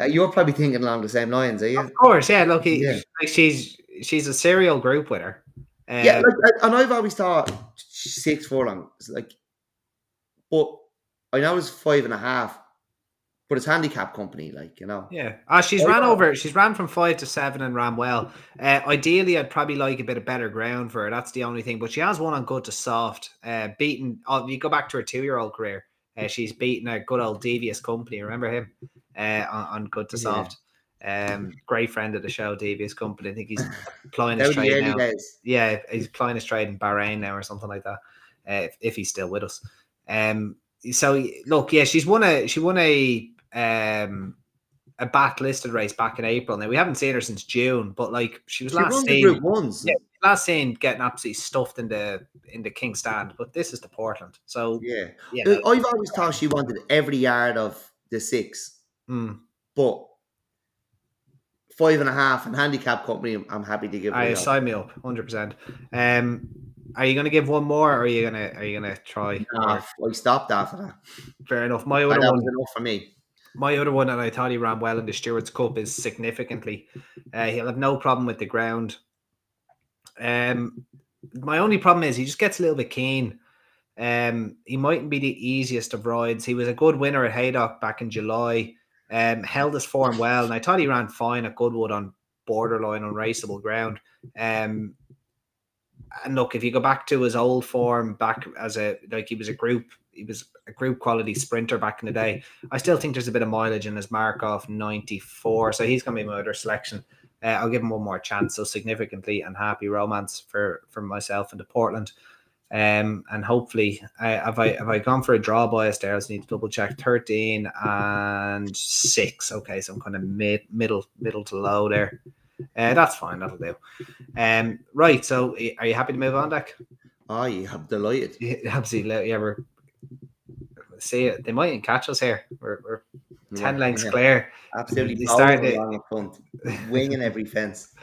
uh, you're probably thinking along the same lines, are you? of course, yeah. Look, he, Yeah. like she's she's a serial group winner. Um, Yeah, like, and I've always thought six furlong. Like, but I know it's five and a half, but it's handicap company, like you know. Yeah. Ah, she's Oh, ran yeah. over. She's ran from five to seven and ran well. Uh, ideally, I'd probably like a bit of better ground for her. That's the only thing. But she has one on good to soft. Uh, beaten. Oh, you go back to her two-year-old career. Uh, she's beaten a good old devious company. Remember him? Uh, on, on good to Yeah. soft. Um, great friend of the show, devious company. I think he's plying his trade now. days. Yeah, he's plying his trade in Bahrain now or something like that. Uh, if, if he's still with us. Um. So look, yeah, she's won a she won a um a bat listed race back in April. Now we haven't seen her since June, but like she was She last seen. Yeah. last seen getting absolutely stuffed in the in the King's Stand. But this is the Portland, so Yeah. yeah, I've always thought she wanted every yard of the six, mm, but five and a half and handicap company, I'm- I'm happy to give. I sign me up, hundred percent. Um, are you gonna give one more, or are you gonna are you gonna try? Nah, I stopped after that. Fair enough. My other that one, enough for me. my other one, and I thought he ran well in the Stewards Cup, is significantly. Uh, he'll have no problem with the ground. Um, my only problem is he just gets a little bit keen. Um, he mightn't be the easiest of rides. He was a good winner at Haydock back in July. Um, held his form well, and I thought he ran fine at Goodwood on borderline unraceable ground. Um, and look, if you go back to his old form, back as a like he was a group, he was a group quality sprinter back in the day. I still think there's a bit of mileage in his mark of 94, so he's going to be my other selection. Uh, I'll give him one more chance. So significantly and happy romance for for myself and the Portland. Um, and hopefully, uh, have I have I gone for a draw bias there? I just need to double check. Thirteen and six. Okay, so I'm kind of mid middle middle to low there. Uh, that's fine. That'll do. Um, right. So, are you happy to move on, Dec? Oh, you have delighted. [laughs] Absolutely. Yeah, we're see it. They mightn't catch us here. We're, we're ten yeah, lengths yeah. clear. Absolutely. We started winging every fence.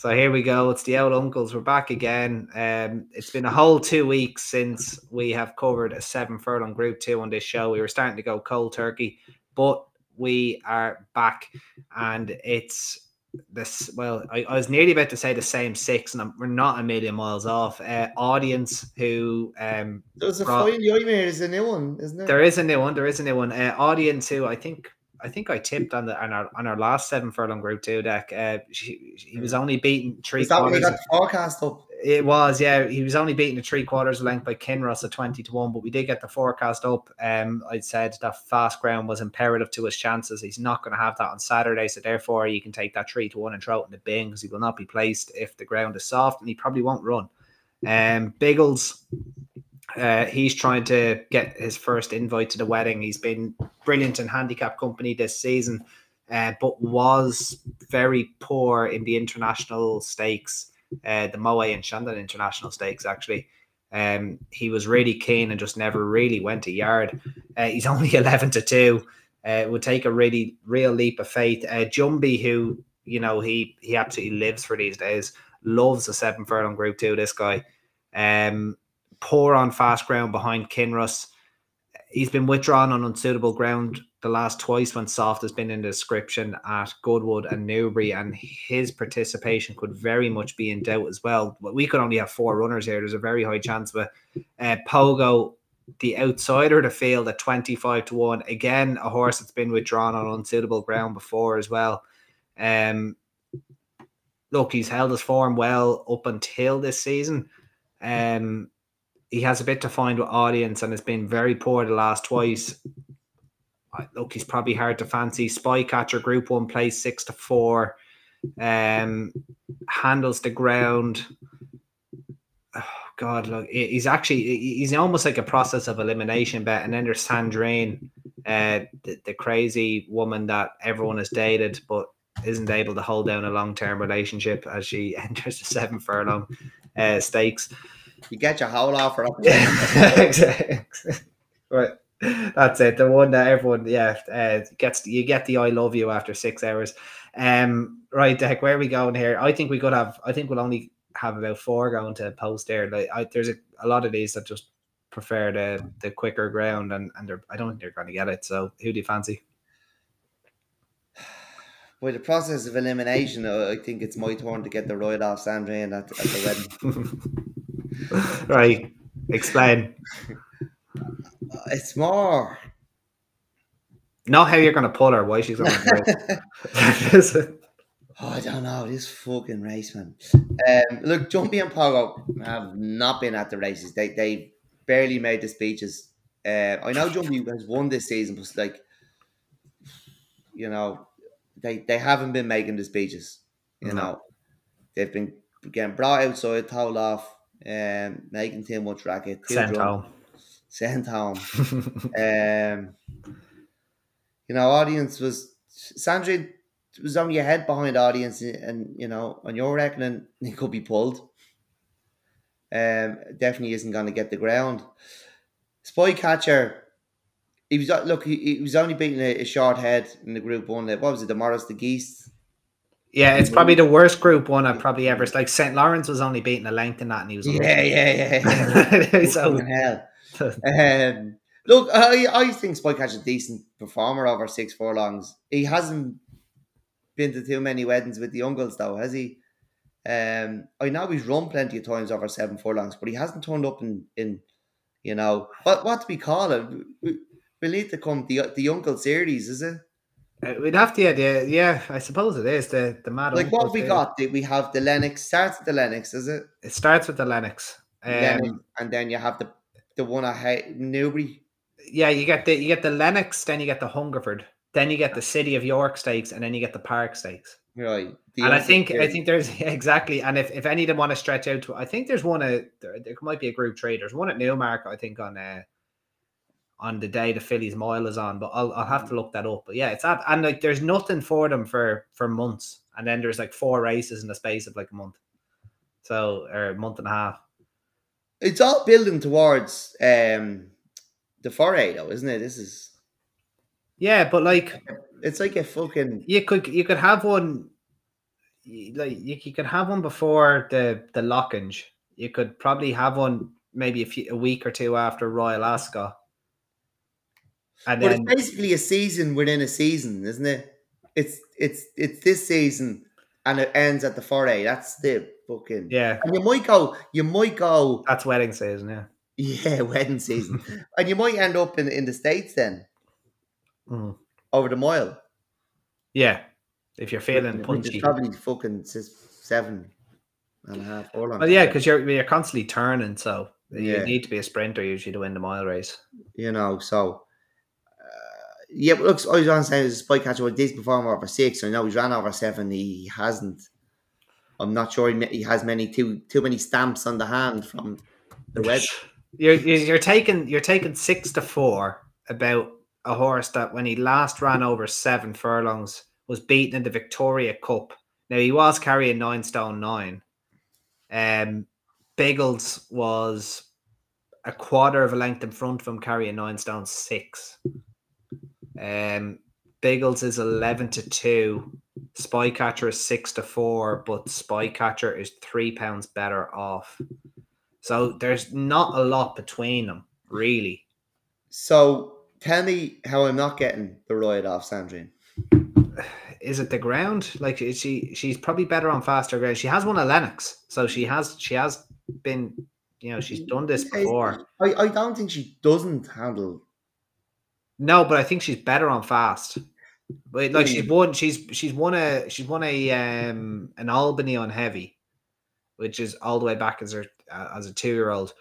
So here we go. It's the old uncles. We're back again. Um, it's been a whole two weeks since we have covered a seven furlong group two on this show. We were starting to go cold turkey, but we are back, and it's this. Well, I, I was nearly about to say the same six, and I'm, we're not a million miles off. Uh, audience who um, there's a brought, There's a new one, isn't there? There is a new one. There is a new one. Uh, audience who I think I think I tipped on the on our on our last seven furlong group two Dec. Uh, she, he was only beaten three. Is that quarters. when got the forecast up? It was, yeah. He was only beaten the three quarters length by Kinross at twenty to one, but we did get the forecast up. Um, I said that fast ground was imperative to his chances. He's not going to have that on Saturday, so therefore you can take that three to one and throw it in the bin because he will not be placed if the ground is soft, and he probably won't run. Um, Biggles uh, he's trying to get his first invite to the wedding. He's been brilliant in handicap company this season, uh, but was very poor in the international stakes, uh, the Moët and Chandon international stakes, actually. Um, he was really keen and just never really went a yard. Uh, he's [laughs] only 11 to 2. Uh, it would take a really real leap of faith. Uh, who, you know, he, he absolutely lives for these days, loves a seven furlong group two, this guy. Um, poor on fast ground behind Kinross. He's been withdrawn on unsuitable ground the last twice when soft has been in the description at Goodwood and Newbury, and his participation could very much be in doubt as well. But we could only have four runners here. There's a very high chance, but uh, Pogo, the outsider of the field at 25 to 1, again, a horse that's been withdrawn on unsuitable ground before as well. Um, look, he's held his form well up until this season. Um, he has a bit to find with audience and has been very poor the last twice. Look, he's probably hard to fancy. Spycatcher, Group One, plays six to four. Um, handles the ground. Oh God, look, he's actually he's almost like a process of elimination bet. And then there's Sandrine, uh, the, the crazy woman that everyone has dated, but isn't able to hold down a long term relationship as she [laughs] enters the seven furlong uh, stakes. You get your whole offer up. [laughs] exactly. Right. That's it. The one that everyone, yeah, uh, gets. You get the "I love you" after six hours. Um, right, Dec. Where are we going here? I think we could have. I think we'll only have about four going to post there. Like, I, there's a, a lot of these that just prefer the the quicker ground, and and they're. I don't think they're going to get it. So, who do you fancy? With the process of elimination, I think it's my turn to get the ride off Sandrine at, at the wedding. [laughs] [laughs] right. Explain. It's more. Not how you're going to pull her. Why she's going to. [laughs] [laughs] oh, I don't know. This fucking race, man. Um, look, Jumby and Pogo have not been at the races. They they barely made the speeches. Uh, I know Jumby has won this season, but like, you know, they they haven't been making the speeches. You no. know, they've been getting brought outside, told off, um, making too much racket. Too Sent drunk, home. Sent home. [laughs] um, you know, audience was Sandra was on your head behind audience, and you know, on your reckoning, [laughs] he could be pulled. Um, definitely isn't going to get the ground. Spycatcher, he was look. He, he was only beating a, a, short head in the group one. What was it? The Maurice de Gheest yeah, it's probably the worst group one I've probably ever. Like St. Lawrence was only beating a length in that, and he was. Yeah, yeah, yeah. [laughs] so hell. um, Look, I, I think Spycatch is a decent performer over six furlongs. He hasn't been to too many weddings with the uncles, though, has he? Um, I know he's run plenty of times over seven furlongs, but he hasn't turned up in, in you know, what what do we call it? We, we need to come the the uncle series, is it? Uh, We'd have to, yeah, yeah, I suppose it is the the mad. Like what we there. got? We have the Lennox? Starts with the Lennox, is it? It starts with the Lennox. Um, Lennox, and then you have the the one I hate Newbury. yeah, you get the you get the Lennox, then you get the Hungerford, then you get the City of York stakes, and then you get the Park stakes. Right. the and I think I think there's [laughs] exactly, and if, if any of them want to stretch out to, I think there's one at there, there might be a group trade. There's one at Newmarket, I think on uh, on the day the Fillies mile is on, but I'll I'll have to look that up. But yeah, it's at, and like there's nothing for them for for months, and then there's like four races in the space of like a month, so or a month and a half. it's all building towards um the Forêt though, isn't it? This is Yeah, but like it's like a fucking you could you could have one like you, you could have one before the the Lockinge. You could probably have one maybe a few a week or two after Royal Ascot. And but then it's basically a season within a season, isn't it? It's it's it's this season and it ends at the Forêt. That's the fucking yeah, and you might go you might go that's wedding season, yeah. yeah, [laughs] wedding season. [laughs] and you might end up in, in the States then Mm. over the mile. Yeah. If you're feeling punchy. probably fucking seven and a half furlongs. Well yeah, because you're you're constantly turning, so you need to be a sprinter usually to win the mile race. you know, so yeah, but look, I was on saying is Spycatcher a decent performer over six. I know he's ran over seven. He hasn't. I'm not sure he, he has many too too many stamps on the hand from the. [laughs] You're you're you're taking you're taking six to four about a horse that when he last ran over seven furlongs was beaten in the Victoria Cup. Now he was carrying nine stone nine. Um, Biggles was a quarter of a length in front of him, carrying nine stone six. Um, Biggles is eleven to two. Spycatcher is six to four, but Spycatcher is three pounds better off. So there's not a lot between them, really. So tell me how I'm not getting the ride off Sandrine. Is it the ground? Like is she she's probably better on faster ground. She has won a Lennox, so she has she has been you know she's done this before. I, I don't think she doesn't handle. No, but I think she's better on fast. But like she's Mm. won, she's she's won a she's won a um an Albany on heavy, which is all the way back as her uh, as a two year old,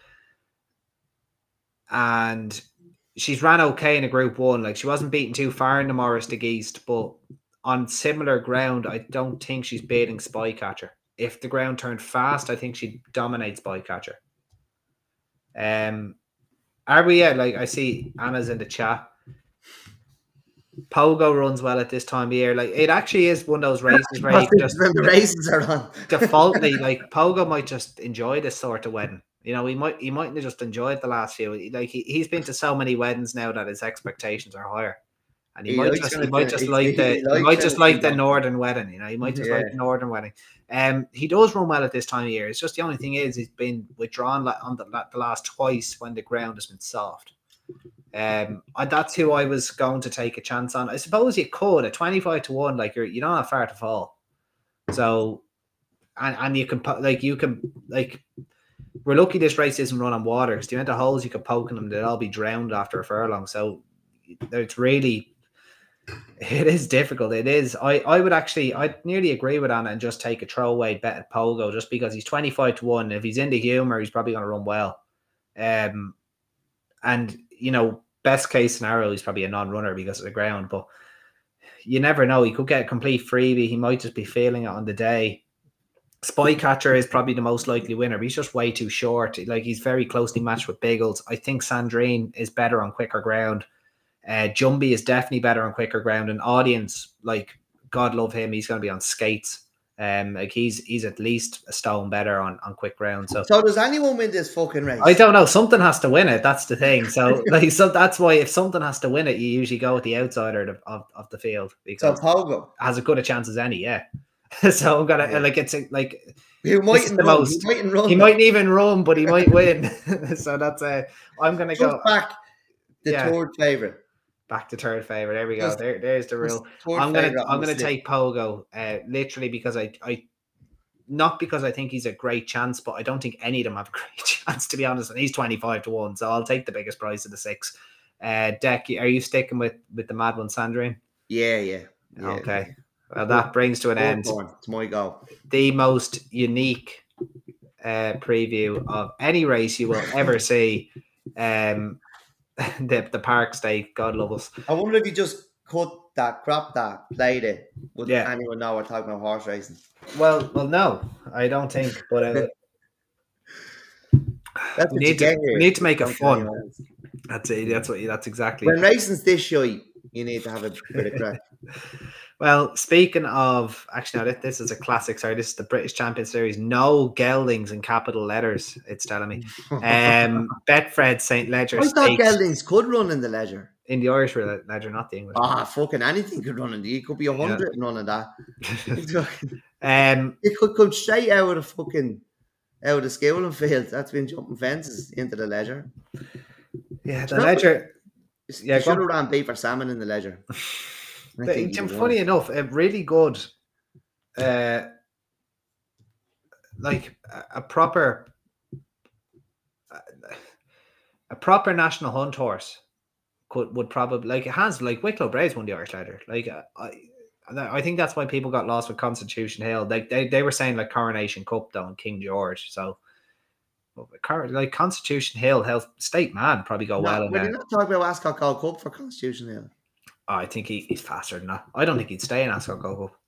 and she's ran okay in a Group One. Like she wasn't beaten too far in the Maurice de Gheest, but on similar ground, I don't think she's beating Spycatcher. If the ground turned fast, I think she'd dominate Spycatcher. Um, are we? Yeah, like I see Anna's in the chat. Pogo runs well at this time of year. Like it actually is one of those races where you just when the races are on. defaultly [laughs] like Pogo might just enjoy this sort of wedding. You know, he might he mightn't have just enjoyed the last few. Like he, he's been to so many weddings now that his expectations are higher. And he, He might just he might just like he the he might just like the- the northern wedding, you know. He might just like the northern wedding. Um he does run well at this time of year. It's just the only thing is he's been withdrawn like on the, the last twice when the ground has been soft. Um, that's who I was going to take a chance on. I suppose you could at twenty five to one, like you're you don't have far to fall. So, and and you can like you can like we're lucky this race isn't run on water because the amount of holes you could poke in them, they'd all be drowned after a furlong. So it's really it is difficult. It is. I I would actually I nearly agree with Anna and just take a throwaway bet at Pogo just because he's twenty five to one. If he's in the humour, he's probably going to run well. Um, and you know, best case scenario, he's probably a non-runner because of the ground. But you never know. He could get a complete freebie. He might just be feeling it on the day. Spycatcher is probably the most likely winner, he's just way too short. Like he's very closely matched with Biggles. I think Sandrine is better on quicker ground. Uh, Jumby is definitely better on quicker ground. And audience, like God love him, he's going to be on skates. Um, like he's he's at least a stone better on on quick ground. So So does anyone win this fucking race? I don't know. Something has to win it. That's the thing. So, [laughs] like, so that's why if something has to win it, you usually go with the outsider of, of, of the field So because Pogo, has as good a chance as any. Yeah. [laughs] so I'm gonna Yeah. like it's a, like is mightn't the run, most- he mightn't run. he mightn't even run, but he might win. [laughs] so that's uh, I'm gonna Just go. back the yeah. third favorite. Back to third favorite. There we go. Just- There, there's the real. I'm gonna I'm gonna take Pogo, uh, literally because I I not because I think he's a great chance, but I don't think any of them have a [laughs] great chance to be honest. And he's 25 to 1, so I'll take the biggest prize of the six. Uh Dec, are you sticking with with the mad one Sandrine? Yeah, yeah. yeah. Okay. Well that brings to an end one. It's my goal. the most unique uh preview of any race you will ever see. Um [laughs] the the park stake, God love us. I wonder if you just cut that, crap that, played it. Would Yeah. anyone know we're talking about horse racing? Well, well, no, I don't think. But uh, [laughs] That's we need to we need to make it fun. anyone. That's it. That's what. That's exactly. When racing's this shite, you need to have a bit of crack. [laughs] Well, speaking of, actually, no, this, this is a classic. Sorry, this is the British Champion Series. No geldings in capital letters. It's telling me. Um, [laughs] Betfred St Leger I thought Stakes geldings could run in the Leger. in the Irish Leger, not the English. Ah, fucking anything could run in the. It could be a hundred and none of that. [laughs] um, it could come straight out of the fucking out of the schooling field. That's been jumping fences into the Leger. yeah, the Leger. Yeah, Yeah, should have ran beef or salmon in the Leger. [laughs] But, think Tim, funny enough, a really good, uh, like a, a proper, a proper national hunt horse could would probably like it has like Wicklow Braves won the Irish Leger. Like I, I think that's why people got lost with Constitution Hill. Like they, they were saying like Coronation Cup though and King George. So. but with Cor- Like Constitution Hill, Health State Man probably go No, well in well, there. you're not talking about Ascot Gold Cup for Constitution Hill. Oh, I think he, he's faster than that. I don't think he'd stay in Ascot Gold Cup.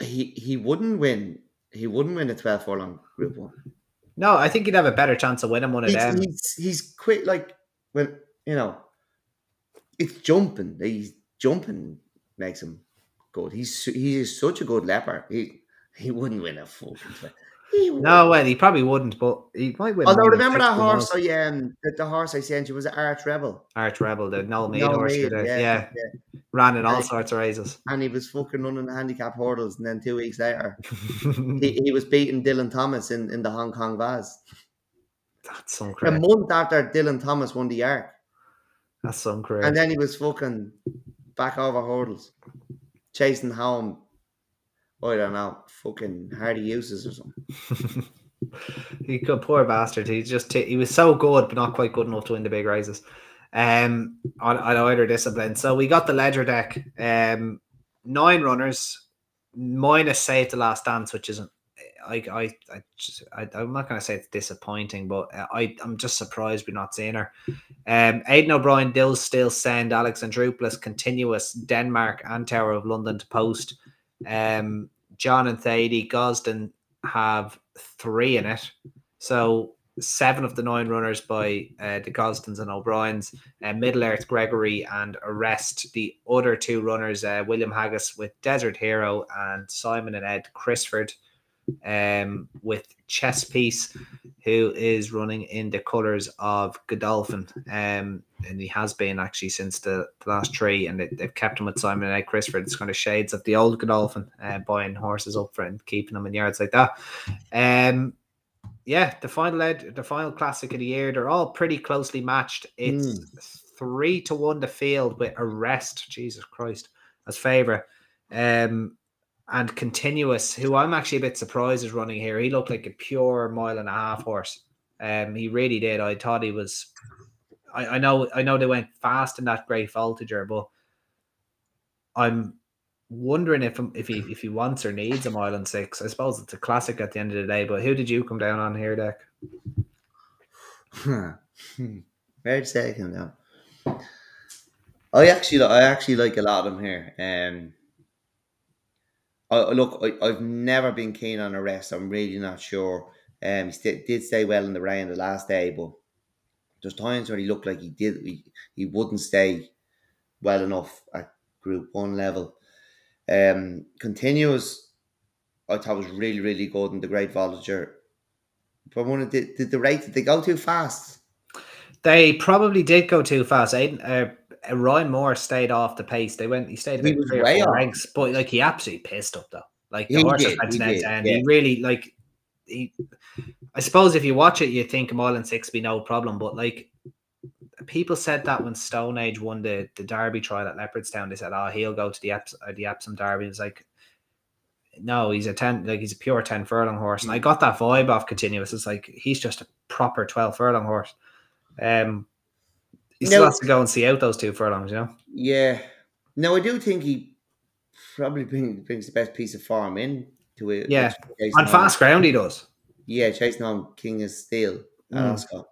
He he wouldn't win. He wouldn't win a 12 furlong Group One. No, I think he'd have a better chance of winning one of He's, them. he's he's quick. Like when you know, it's jumping. He's jumping makes him good. He's he is such a good leopard. He he wouldn't win a fucking. 12. He No, well, he probably wouldn't, but he might win. Although remember that horse. I um the, the horse I sent you was an Arch Rebel. Arch Rebel, the Noel Meade No, horse, yeah, yeah, yeah. ran in all sorts of races. and he was fucking running the handicap hurdles, and then two weeks later, [laughs] he, he was beating Dylan Thomas in, in the Hong Kong Vase. That's some A month after Dylan Thomas won the Arc, That's some and then he was fucking back over hurdles, chasing home. I don't know, fucking Hardy Eustace or something. [laughs] he could, poor bastard. He just he was so good, but not quite good enough to win the big races. Um, on, on either discipline. So we got the Leger Dec. Um, nine runners, minus save the last dance, which isn't. I I I, just, I I'm not going to say it's disappointing, but uh, I I'm just surprised we're not seeing her. Um, Aidan O'Brien, Dills still send Alexandroupolis, continuous Denmark and Tower of London to post. Um, John and Thady, Gosden have three in it. So seven of the nine runners by uh, the Gosdens and O'Briens, uh, Middle Earth, Gregory, and Arrest. The other two runners, uh, William Haggas with Desert Hero and Simon and Ed Crisford um, with Chess Piece, who is running in the colours of Godolphin. Um, and he has been actually since the, the last three, and they, they've kept him with Simon and Ed Crisford. It's kind of shades of the old Godolphin, uh, buying horses up for and keeping them in yards like that. Um, yeah, the final ed, the final classic of the year, they're all pretty closely matched. It's three to one the field with arrest, Jesus Christ, as favourite. Um, and continuous, who I'm actually a bit surprised is running here. He looked like a pure mile and a half horse. Um, he really did. I thought he was. I, I know, I know they went fast in that Great Voltigeur, but I'm wondering if if he if he wants or needs a mile and six. I suppose it's a classic at the end of the day. But who did you come down on here, Dec? where Very second now. I actually, I actually like a lot of them here. Um, I I- look, I, I've never been keen on arrest. I'm really not sure. Um, he st- did stay well in the rain the last day, but there's times when he looked like he did. He, he wouldn't stay well enough at Group One level. Um, continuous. I thought was really, really good in the Great Voltigeur. But one of the, did the rate did they go too fast? They probably did go too fast. Aidan, uh, Ryan Moore stayed off the pace. They went. He stayed He about was three or four ranks, but like he absolutely pissed up though. Like the He horse did, he did, end. yeah. He really like. He, I suppose if you watch it, you think a mile and six be no problem, but like people said that when Stone Age won the, the Derby trial at Leopardstown, they said, "Oh, he'll go to the Eps- uh, the Epsom Derby." It's like, no, he's a ten, like he's a pure ten furlong horse, and I got that vibe off continuous. It's like he's just a proper twelve furlong horse. Um, he still No. has to go and see out those two furlongs, you know. Yeah. No, I do think he probably brings the best piece of form in to it. Yeah. On fast ground, he does. Yeah, chasing on King of Steel Mm. Ascot.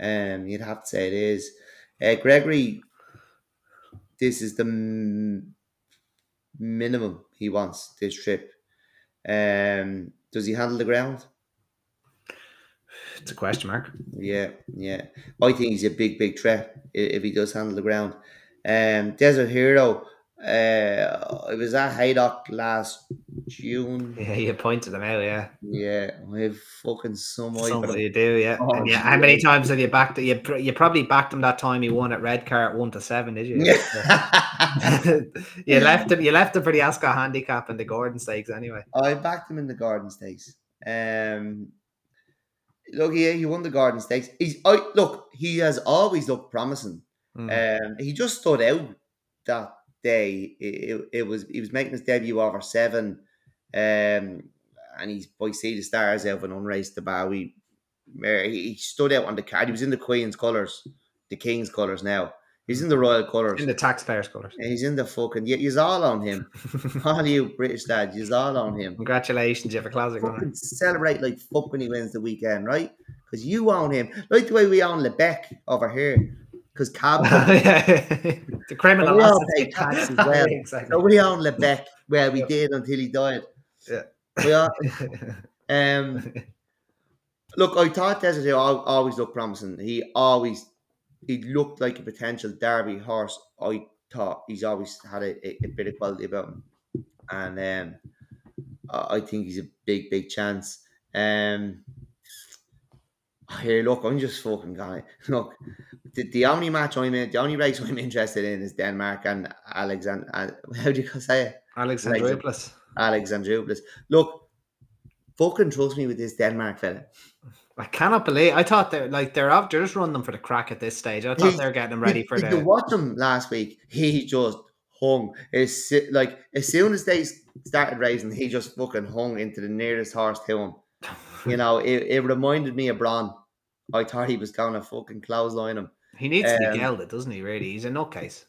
Um, you'd have to say it is. Uh, Gregory, this is the m- minimum he wants this trip. Um, does he handle the ground? It's a question mark. Yeah, yeah. I think he's a big, big threat if he does handle the ground. Um, Desert Hero. Uh, it was at Haydock last June. [laughs] Yeah, you pointed them out. Yeah, Yeah, We have fucking some for somebody you do. Yeah, Oh, and yeah. How many times have you backed? You you probably backed him that time he won at Redcar one to seven, did you? Yeah. [laughs] you left him. You left him for the Ascot handicap and the Gordon Stakes anyway. I backed him in the Gordon Stakes. Um, look, yeah, he won the Gordon Stakes. He's, I look, he has always looked promising. Mm. Um, he just stood out that day. It, it, it was he was making his debut over seven, um, and he's by sea the stars out of an unraced Dubawi. He, he stood out on the card. He was in the Queen's colours, the King's colours. Now he's in the Royal colours. in the taxpayers' colours. he's in the fucking. Yeah, he's all on him. [laughs] all you British lads, he's all on him. Congratulations, you have a classic. Fucking celebrate like fuck when he wins the weekend, right? Because you own him, like the way we own Lebec over here. Because cab, [laughs] [laughs] the criminal We all pay tax as well. exactly. so we own Lebec, where we Yeah. did until he died. Yeah. We all, um, look, I thought Desert always looked promising. He always he looked like a potential Derby horse. I thought he's always had a, a, a bit of quality about him, and um, I think he's a big, big chance. Um, here, look, I'm just fucking going. [laughs] Look, the, the only match I'm in, the only race I'm interested in is Denmark and Alexander. [laughs] How do you say it? Alexandropoulos. Alexandroupolis. Look, fucking trust me with this Denmark fella. I cannot believe. I thought they're like they're. They're just running them for the crack at this stage. I thought He- they're getting them ready for Did you the. watch him last week? He just hung. As, si- like as soon as they started raising, he just fucking hung into the nearest horse to him. You know, it, it reminded me of Braun. I thought he was going to fucking clothesline him. He needs to um, be gelded, doesn't he? Really, he's a nutcase.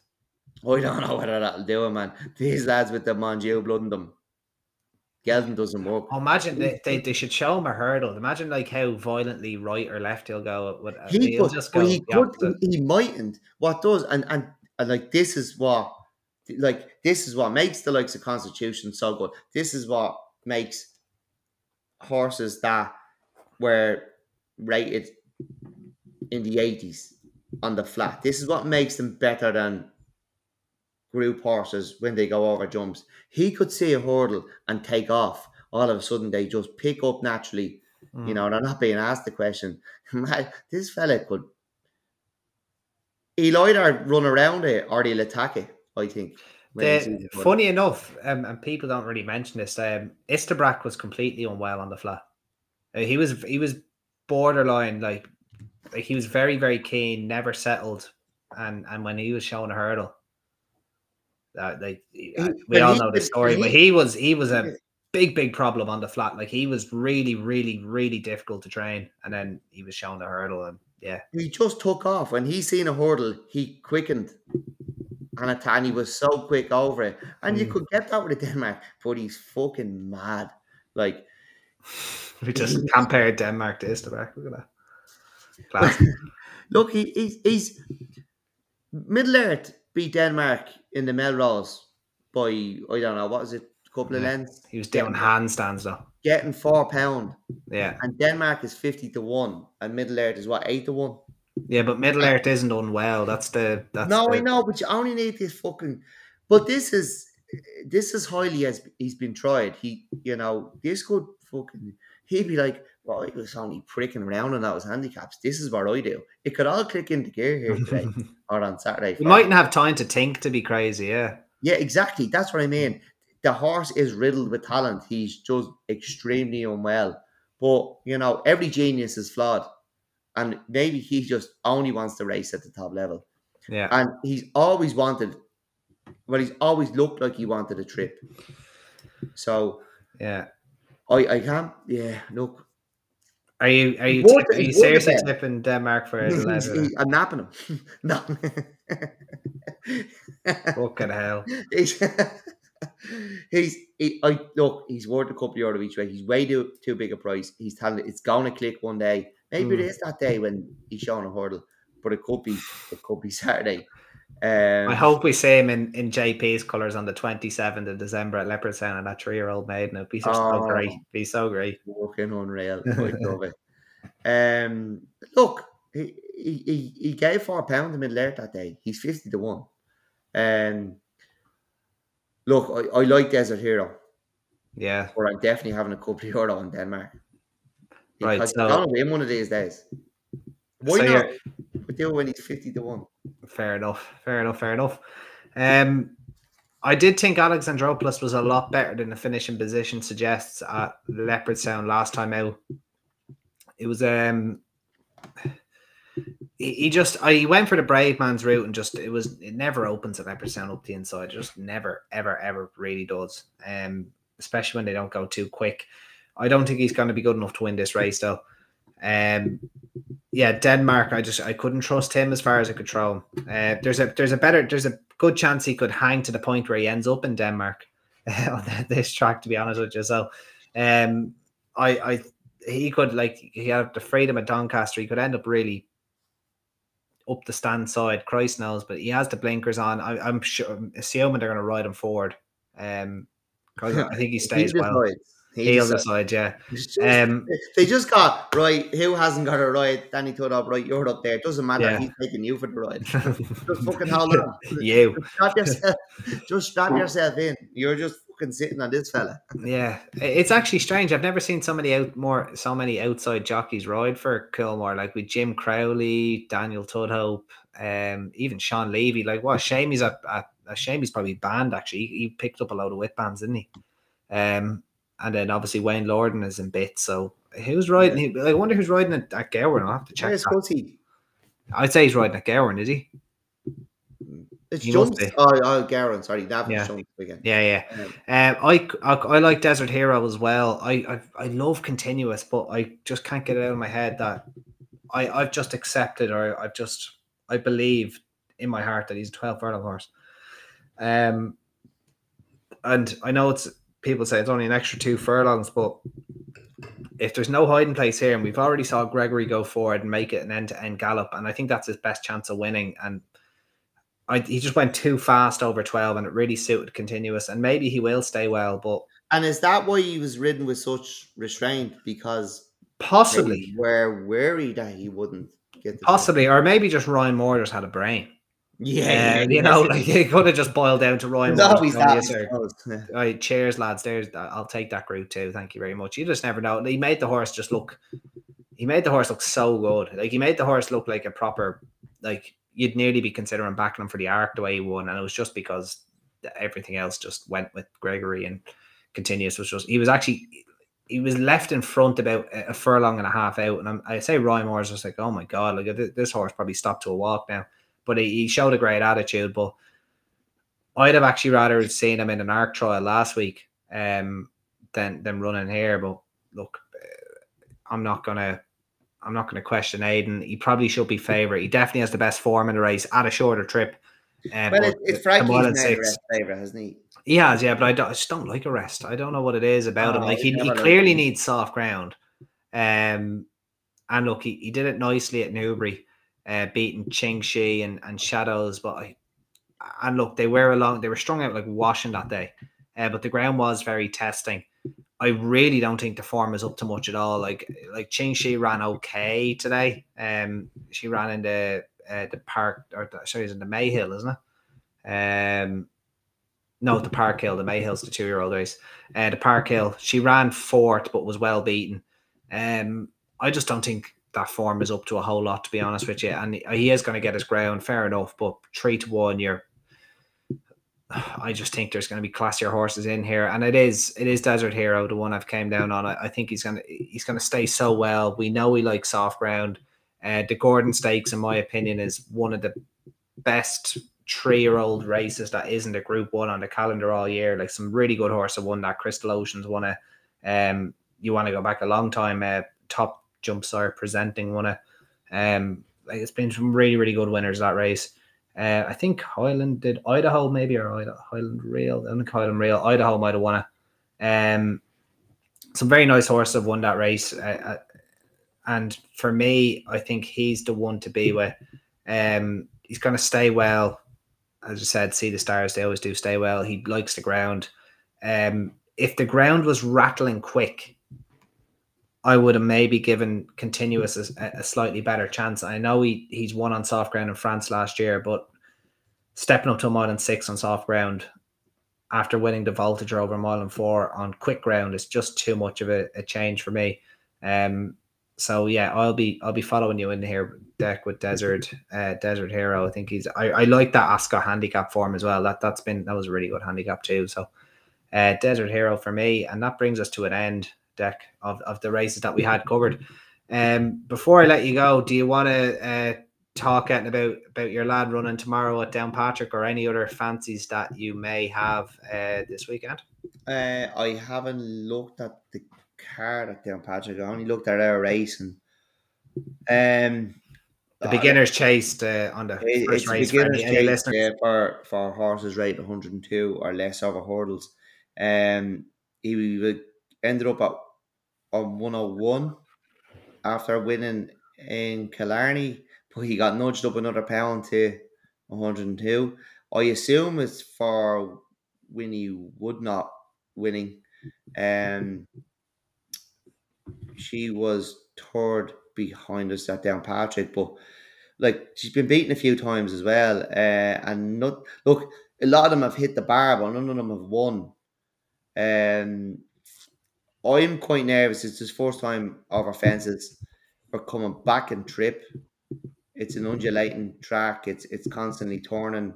I don't know whether that'll do it, man. These lads with the Montjeu blood in them. Gelding doesn't work. Oh, imagine they, they, they should show him a hurdle. Imagine like how violently right or left he'll go. With, He could, just go. he could, opposite. he mightn't. What does and, and and like this is what like this is what makes the likes of Constitution so good. This is what makes horses that were rated in the eighties on the flat. This is what makes them better than group horses when they go over jumps. He could see a hurdle and take off. All of a sudden, they just pick up naturally. You Mm. know, they're not being asked the question. [laughs] This fella could. He'll either run around it or he'll attack it. I think. when he sees The, funny enough, um, and people don't really mention this. Um, Istabraq was completely unwell on the flat. Uh, he was he was borderline like, like he was very very keen, never settled, and and when he was showing a hurdle, uh, like he- uh, we all know the story, but he- was he was a big big problem on the flat. Like he was really really really difficult to train, and then he was showing the hurdle, and yeah, He just took off when he seen a hurdle. He quickened, and he was so quick over it. And you Mm. could get that with a Denmark, but he's fucking mad. Like [laughs] we just compared Denmark to Istabraq. Look at that. Class. [laughs] Look, he, he's he's Middle Earth beat Denmark in the Melrose by I don't know what is it, a couple of Yeah. lengths, He was doing handstands though. getting four pound, Yeah. and Denmark is fifty to one, and Middle Earth is what eight to one. Yeah, but Middle Earth isn't unwell. That's the that's no, the, I know, but you only need this fucking. But this is this is highly as he's been tried. He, you know, this could fucking. He'd be like, well, I was only pricking around on those handicaps. This is what I do. It could all click into gear here today [laughs] or on Saturday. you mightn't have time to think to be crazy, yeah. Yeah, exactly. That's what I mean. Mm. The horse is riddled with talent. He's just extremely unwell. But you know, every genius is flawed, and maybe he just only wants to race at the top level. Yeah. And he's always wanted, well, he's always looked like he wanted a trip. So Yeah. I, I can't, yeah, look. Are you are you, He's worth tip- it, are you it seriously tipping Denmark for the He's- leather? he- I'm napping him. [laughs] no. Fucking hell. he's, he's he, I look, he's worth a couple of euro each way. He's way too, too big a price. He's telling it, it's gonna click one day. Maybe it Mm. is that day when he's showing a hurdle, but it could be it could be Saturday. Um, I hope we see him in, in JP's colours on the 27th of December at Leopardstown and that three year old maiden. It'd be so, so Oh. great. Be so great. Fucking unreal. [laughs] I love it. Um, look, he, he, he- gave four pounds to Middle Earth that day. He's 50 to 1. Um, look, I, I like Desert Hero, Yeah. but I'm definitely having a couple of euro in Denmark. Right, Because so- he's going to win one of these days. Why So not? you're- We do it when he's 50 to 1. Fair enough. Fair enough. Fair enough. Um, I did think Alexandropoulos was a lot better than the finishing position suggests at Leopardstown last time out. It was um he, he just I, he went for the brave man's route and just it was it never opens at Leopardstown up the inside. It just never ever ever really does. Um especially when they don't go too quick. I don't think he's going to be good enough to win this race though. Um yeah, Denmark. I just I couldn't trust him as far as I could throw him. Uh, there's a there's a better there's a good chance he could hang to the point where he ends up in Denmark [laughs] on this track. To be honest with you, so um, I I he could like he had the freedom at Doncaster. He could end up really up the stand side. Christ knows, but he has the blinkers on. I, I'm sure I'm assuming they're going to ride him forward. Um, I [laughs] think he stays He well. decides. He He'll decides. decide, yeah. Just- Um, they just got right. Who hasn't got a ride? Danny Tudhope, right? You're up there. It doesn't matter. Yeah. He's taking you for the ride. [laughs] Just fucking hold on. [laughs] you. Just strap yourself. Just strap [laughs] yourself in. You're just fucking sitting on this fella. Yeah, it's actually strange. I've never seen so many out more so many outside jockeys ride for Coolmore, like with Jim Crowley, Daniel Tudhope, um, even Sean Levey. Like, what a shame he's a, a, a shame he's probably banned. Actually, he, he picked up a load of whip bands, didn't he? Um, and then obviously Wayne Lorden is in bits. So who's riding? He, I wonder who's riding at, at Gowran. I'll have to check. Where's. Scotty? I'd say he's riding at Gowran, is he? It's He jumps. Oh, oh, Garen. Sorry, that was Yeah. again. Yeah, yeah. Um, Um, I, I I like Desert Hero as well. I, I I love continuous, but I just can't get it out of my head that I I've just accepted or I've just I believe in my heart that he's a twelve furlong horse. Um, and I know it's people say it's only an extra two furlongs, but if there's no hiding place here, and we've already saw Gregory go forward and make it an end to end gallop, and I think that's his best chance of winning. And I, he just went too fast over 12 and it really suited continuous and maybe he will stay well but And is that why he was ridden with such restraint? Because possibly we're worried that he wouldn't get possibly or maybe just Ryan Moore just had a brain Yeah, Uh, you know [laughs] like it could have just boiled down to Ryan Moore always going, that. "Yes, I sir." suppose. Yeah. Right, cheers lads there's I'll take that route too thank you very much you just never know he made the horse just look he made the horse look so good like he made the horse look like a proper like you'd nearly be considering backing him for the arc the way he won and it was just because everything else just went with Gregory and continuous was just he was actually he was left in front about a furlong and a half out and I'm, I say Ryan Moore's just like oh my god like th- this horse probably stopped to a walk now but he, he showed a great attitude but I'd have actually rather seen him in an arc trial last week um than than running here but look uh, I'm not gonna I'm not going to question Aidan. He probably should be favourite. He definitely has the best form in the race at a shorter trip. Um, Well, it, it's Frankie's mile made and a six. rest favourite, hasn't he? He has, yeah, but I, don't, I just don't like Arrest. I don't know what it is about him. Oh, Like he, he clearly him. needs soft ground. Um, and look, he, he did it nicely at Newbury, uh, beating Ching Shih and, and Shadows. But I, and look, they were along. They were strung out like washing that day. Uh, but the ground was very testing. I really don't think the form is up to much at all. Like like Ching Shih ran okay today. Um, she ran in the uh, the park or the, sorry, it's in the Mayhill, isn't it? Um, no, the Park Hill. The Mayhill's the two year old race. Uh, the Park Hill. She ran fourth, but was well beaten. Um, I just don't think that form is up to a whole lot, to be honest with you. And he is going to get his ground, fair enough. But three to one, you're. I just think there's going to be classier horses in here, and it is it is Desert Hero, the one I've came down on. I, I think he's gonna he's gonna stay so well. We know he likes soft ground. Uh, the Gordon Stakes, in my opinion, is one of the best three-year-old races that isn't a Group One on the calendar all year. Like some really good horse have won that. Crystal Oceans won it. Um, you want to go back a long time. Uh, top jump sire presenting won it. Um, it's been some really really good winners that race. Uh, I think Highland did Idaho maybe or Highland Reel. I think Highland Reel. Idaho might have won it. Um, some very nice horses have won that race. Uh, uh, and for me, I think he's the one to be with. Um, he's going to stay well. As I said, Sea The Stars. They always do stay well. He likes the ground. Um, if the ground was rattling quick, I would have maybe given continuous a, a, slightly better chance. I know he he's won on soft ground in France last year, but stepping up to a mile and six on soft ground after winning the Voltigeur over a mile and four on quick ground is just too much of a, a change for me. Um, so yeah, I'll be I'll be following you in here, Dec with Desert uh, Desert Hero. I think he's I, I like that Ascot handicap form as well. That that's been that was a really good handicap too. So uh, Desert Hero for me, and that brings us to an end Dec of, of the races that we had covered. Um, before I let you go, do you want to uh, talk about about your lad running tomorrow at Downpatrick or any other fancies that you may have uh, this weekend? Uh, I haven't looked at the card at Downpatrick. I only looked at our race and um. The beginners chased uh, on the it, first race beginners for, any, chased, yeah, for for horses rate 102 or less over hurdles. Um, he ended up at on 101 after winning in Killarney, but he got nudged up another pound to 102. I assume it's for Winnie not winning. Um, she was third behind us at Downpatrick, but like she's been beaten a few times as well. Uh, and not look, a lot of them have hit the bar, but none of them have won. Um, I'm quite nervous. It's his first time over fences. We're coming back and trip. It's an undulating track. It's it's constantly turning.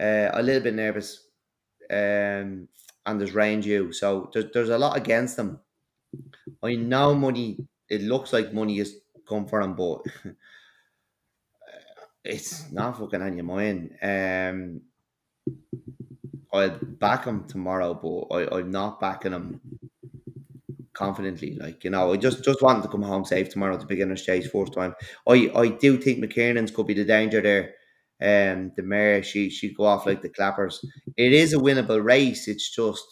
Uh, a little bit nervous. Um, and there's rain due, so there's there's a lot against them. I know money. It looks like money is come for him, but [laughs] it's not fucking on your mind. Um, I'll back him tomorrow, but I, I'm not backing him confidently. Like you know, I just just wanted to come home safe tomorrow to beginner's stage first time. I I do think McKiernan's could be the danger there. Um, the mare she she go off like the clappers. It is a winnable race. It's just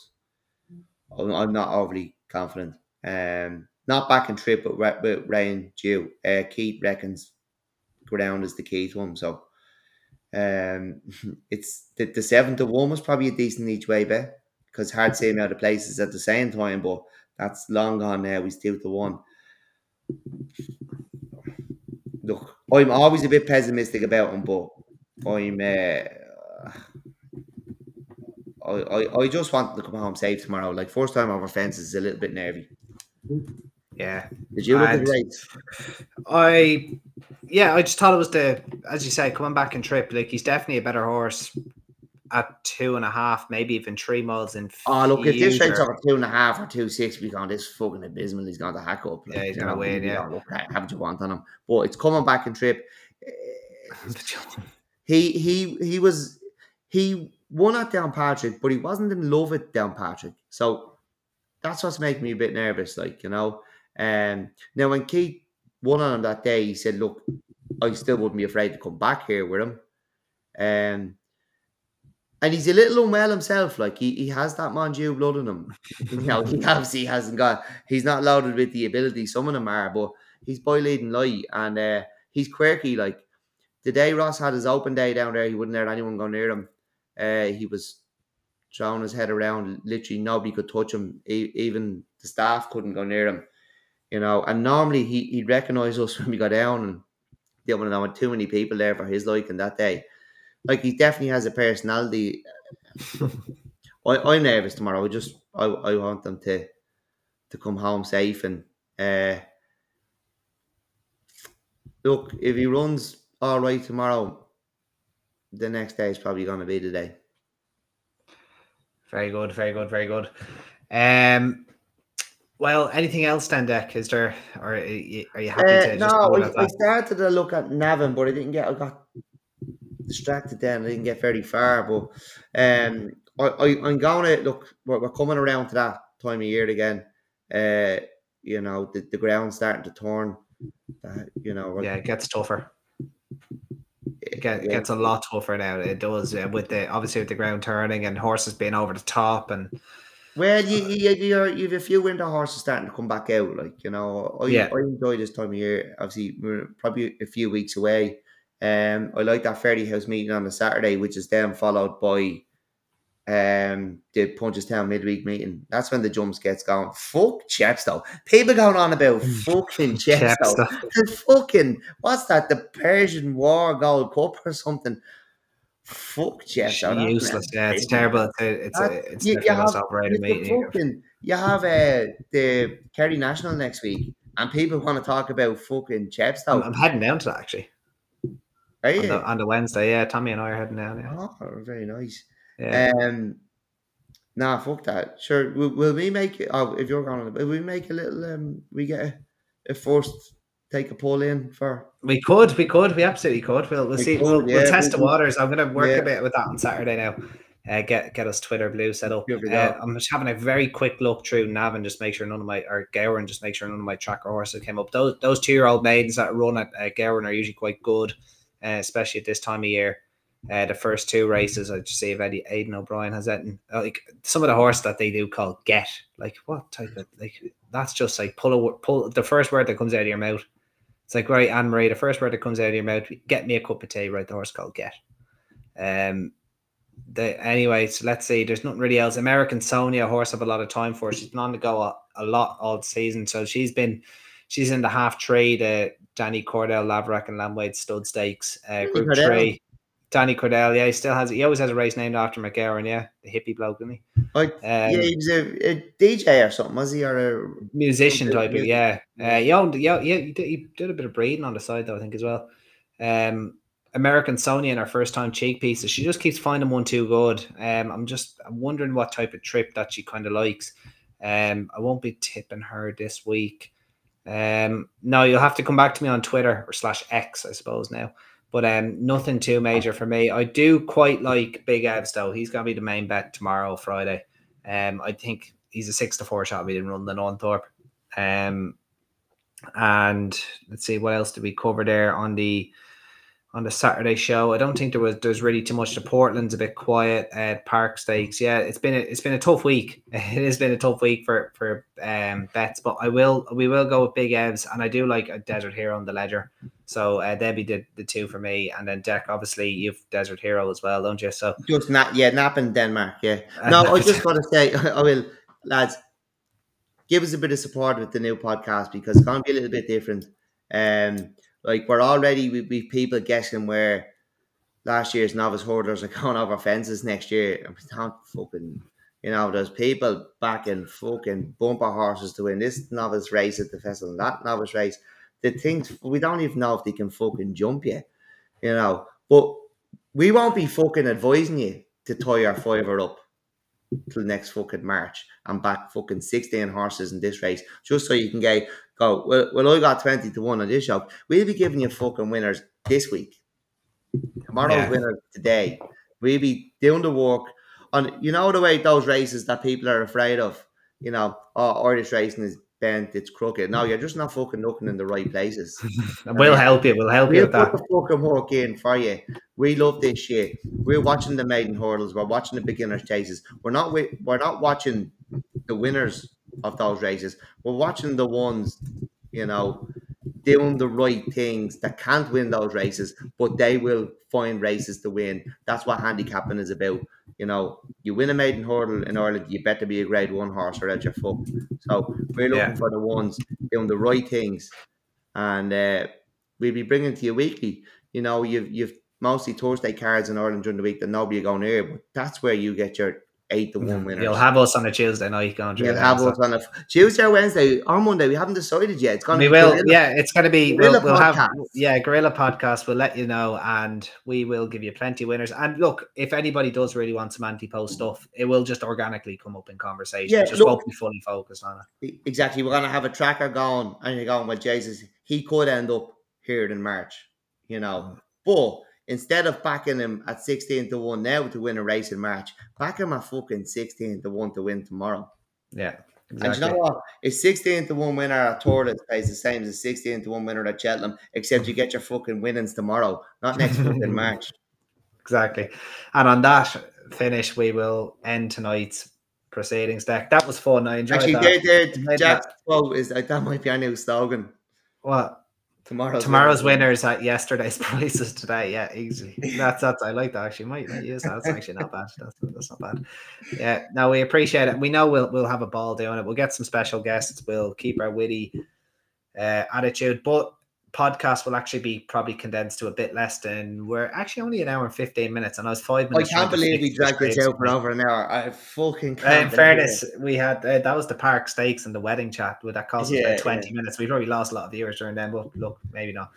I'm, not overly confident. Um, not back in trip, but with rain due. Uh, Keith reckons ground is the key to him. So um, [laughs] it's the, the seven to one was probably a decent each way bet because hard seeing out of places at the same time, but that's long gone now. He's two to one. Look, I'm always a bit pessimistic about him, but I'm. Uh, I, I, I just want to come home safe tomorrow. Like first time over fences is a little bit nervy. Yeah. Did you look and at the race? I yeah, I just thought it was the as you say, coming back and trip. Like he's definitely a better horse at two and a half, maybe even three miles in. Oh, look, if this race over two and a half or two six, we gone this fucking abysmal. He's going to hack up. Like, yeah, he's going to win. Yeah, look, haven't you want on him? But it's coming back and trip. [laughs] he he he was he won at Downpatrick, but he wasn't in love with Downpatrick. So that's what's making me a bit nervous. Like you know, um, now when Keith won on him that day, he said, "Look, I still wouldn't be afraid to come back here with him." Um, and he's a little unwell himself. Like he, he has that Montjeu blood in him. [laughs] you know, he obviously hasn't got. He's not loaded with the ability. Some of them are, but he's boy leading light, and uh, he's quirky. Like the day Ross had his open day down there, he wouldn't let anyone go near him. Uh, he was throwing his head around. Literally, nobody could touch him. even the staff couldn't go near him. You know, and normally he he'd recognise us [laughs] when we got down, and want to know too many people there for his liking that day like he definitely has a personality. [laughs] I, I'm nervous tomorrow. I just I, I want them to to come home safe and uh, look if he runs all right tomorrow, the next day is probably going to be the day. Very good, very good, very good. Um, Well, anything else, then, Dec? Is there, or are you, are you happy Uh, to just no, I, I started to look at Navan, but I didn't get. I got distracted then. I didn't get very far. But um, I, I I'm going to look. We're, we're coming around to that time of year again. Uh, you know, the, the ground's starting to turn. Uh, you know, Yeah, it gets tougher. It get, yeah. gets a lot tougher now. It does uh, with the obviously with the ground turning and horses being over the top and Well, you you you're, you've a few winter horses starting to come back out. Like you know, I, Yeah. I enjoy this time of year. Obviously, we're probably a few weeks away. Um, I like that Fairyhouse meeting on a Saturday, which is then followed by um the Punchestown midweek meeting. That's when the jumps gets going. Fuck Chepstow. People going on about fucking Chepstow. Chepstow. The fucking what's that? The Persian War Gold Cup or something. Fuck Chepstow. That's useless. Yeah, it's terrible. It's a, it's, a, it's you- you have- operated you, meeting. fucking, you have uh, the Kerry National next week, and people want to talk about fucking I'm, Chepstow. I'm heading down to that actually Are on you? the, on the Wednesday. Yeah, Tommy and I are heading down. Yeah, Oh, very nice. yeah. Um, nah, fuck that. Sure, will, will we make it? Oh, if you're going, will we make a little? Um, we get a, a first take a poll in for. we could, we could, we absolutely could. We'll, we'll We see. could, we'll, yeah, we'll test the we- we- waters. I'm going to work yeah. a bit with that on Saturday now. Uh, get get us Twitter blue set up. Uh. I'm just having a very quick look through Navan just make sure none of my or Gowran just make sure none of my tracker horses came up. Those those two year old maidens that run at uh, are usually quite good, uh, especially at this time of year. Uh, the first two races, I just see if Eddie Aidan O'Brien has that. And, uh, like some of the horse that they do call get, like what type of like that's just like pull a pull the first word that comes out of your mouth. It's like right, Anne Marie, the first word that comes out of your mouth, get me a cup of tea, right? The horse called get. Um, the anyway, so let's see. There's nothing really else. American Sonia, horse have a lot of time for. She's been on the go a, a lot all season, so she's been she's in the half trade. Uh, Denny Cordell, Lavarack, and Lanwade stud stakes. Uh, group Cordell. three. Denny Cordell, yeah, he still has. He always has a race named after McGarren, yeah, the hippie bloke, isn't he? Like, Um, yeah, he was a, a DJ or something, was he? Or a musician type of yeah. Uh, he owned yeah yeah he did, he did a bit of breeding on the side though I think as well. Um, American Sonia in her first time cheek pieces. She just keeps finding one too good. Um, I'm just I'm wondering what type of trip that she kind of likes. Um, I won't be tipping her this week. Um, no, you'll have to come back to me on Twitter or slash X, I suppose now. But um, nothing too major for me. I do quite like Big Evs though. He's gonna be the main bet tomorrow, Friday. Um, I think he's a six to four shot. We didn't run the Nunthorpe. Um, and let's see what else did we cover there on the on the Saturday show. I don't think there was there's really too much. The Portland's a bit quiet. Uh, Park Stakes, yeah, it's been a, it's been a tough week. [laughs] It has been a tough week for for um bets, but I will we will go with Big Evs, and I do like a Desert Hero on the Leger. So uh, they'd be the, the two for me, and then Dec. Obviously, you've Desert Hero as well, don't you? So just not yeah, nap in Denmark. Yeah. [laughs] No, I just want to say, [laughs] I will, lads, give us a bit of support with the new podcast because it's going to be a little bit different. Um, like we're already we we people guessing where last year's novice hurdlers are [laughs] going over fences next year. And we don't fucking, you know, there's people backing fucking bumper horses to win this novice race at the festival, and that novice race. The things we don't even know if they can fucking jump yet, you know. But we won't be fucking advising you to tie your fiver up till next fucking March and back fucking 16 horses in this race just so you can get go, well, well I got 20 to 1 on this show. We'll be giving you fucking winners this week. Tomorrow's Yeah. winners today. We'll be doing the work on, you know, the way those races that people are afraid of, you know, oh, Irish racing is bent, it's crooked. No, you're just not fucking looking in the right places. [laughs] we'll help you. We'll help you We'll with that. put the fucking work in for you. We love this shit. We're watching the maiden hurdles. We're watching the beginners chases. We're not we're not watching the winners of those races. We're watching the ones, you know, doing the right things that can't win those races, but they will find races to win. That's what handicapping is about. You know, you win a maiden hurdle in Ireland, you better be a grade one horse or else you're fucked. So we're looking Yeah. for the ones doing the right things, and uh, we'll be bringing to you weekly. You know, you've you've mostly Thursday cards in Ireland during the week that nobody going near, but that's where you get your eight to one winners. You'll have us on a Tuesday night going through You'll have us on a Tuesday or Wednesday or Monday. We haven't decided yet. It's gonna We be will, gorilla. yeah. It's going to be. Gorilla We'll, we'll have, yeah, Gorilla podcast. We'll let you know, and we will give you plenty of winners. And look, if anybody does really want some anti-post stuff, it will just organically come up in conversation. Yeah, it just look- won't be fully focused on it. Exactly. We're gonna have a tracker going, and you're going, well, Jesus, he could end up here in March, you know. Mm. But instead of backing him at 16 to 1 now to win a race in March, back him at fucking 16 to 1 to win tomorrow. Yeah, And you know what? It's 16 to 1 winner at Thurles pays the same as a 16 to 1 winner at Cheltenham, except you get your fucking winnings tomorrow, not next fucking [laughs] March. Exactly. And on that finish, we will end tonight's proceedings Dec. That was fun. I enjoyed Actually, that. there, Jack's quote is like, that might be our new slogan. What? Tomorrow's, Tomorrow's winners at yesterday's [laughs] prices today. Yeah, easy. That's that's I like that actually. Might, might use that. That's actually not bad. That's, that's not bad. Yeah. No, we appreciate it. We know we'll we'll have a ball doing it. We'll get some special guests. We'll keep our witty uh, attitude, but podcast will actually be probably condensed to a bit less than we're actually only an hour and 15 minutes and I was five minutes I can't believe we dragged this out for over an hour. I fucking can't. Uh, in fairness, it. we had uh, that was the park stakes and the wedding chat. With that cost us Yeah, about twenty minutes. We probably lost a lot of viewers during them, but look, maybe not.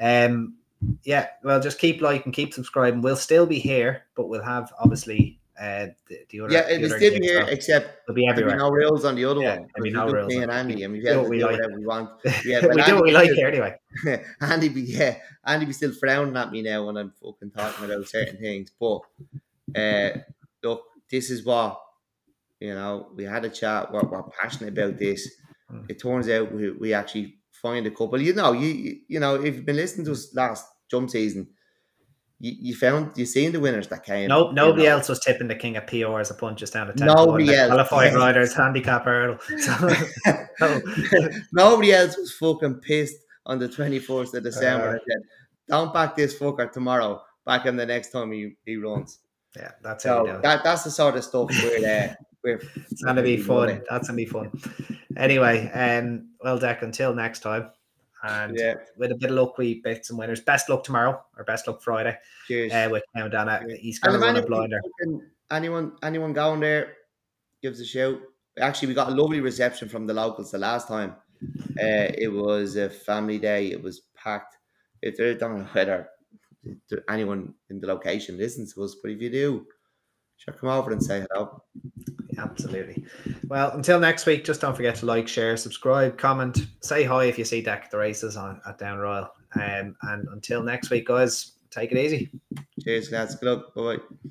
Um, yeah, well, just keep liking, keep subscribing. We'll still be here, but we'll have obviously uh the, the other. Yeah, it was still here, except We'll be there'll be no rules on the other Yeah, one. there'll be no we rules me and. Andy, and we Do what we like. whatever we want. Yeah, we but do what we like here anyway. [laughs] Andy be yeah, Andy be still frowning at me now when I'm fucking talking about certain things. But uh, look, this is what you know. We had a chat. We're, we're passionate about this. Mm. It turns out we, we actually find a couple. You know, you you- you know, if you've been listening to us last jump season, you, you found you seen the winners that came. No, you nobody know. else was tipping the king of PR as a Punchestown to 10 Nobody else. Qualified riders, handicap hurdle. [laughs] [laughs] So, Nobody else was fucking pissed on the twenty fourth of December Uh, said, Don't back this fucker tomorrow. Back him the next time he, he runs. yeah, that's how we do So that, that's the sort of stuff we're, uh, It's gonna be fun. running. That's gonna be fun. Anyway, um, well, Dec, until next time, and Yeah, with a bit of luck, we picked some winners. Best luck tomorrow, or best luck Friday, cheers. uh, with Yeah. He's gonna if run a blinder. anyone, anyone going there, gives a shout. Actually, we got a lovely reception from the locals the last time. Uh, it was a family day. It was packed. If they don't know whether anyone in the location listens to us, but if you do, sure, come over and say hello. Absolutely. Well, until next week, just don't forget to like, share, subscribe, comment, say hi if you see Dec the races on at Down Royal. Um, and until next week, guys, take it easy. Cheers, lads. Good luck. Bye bye.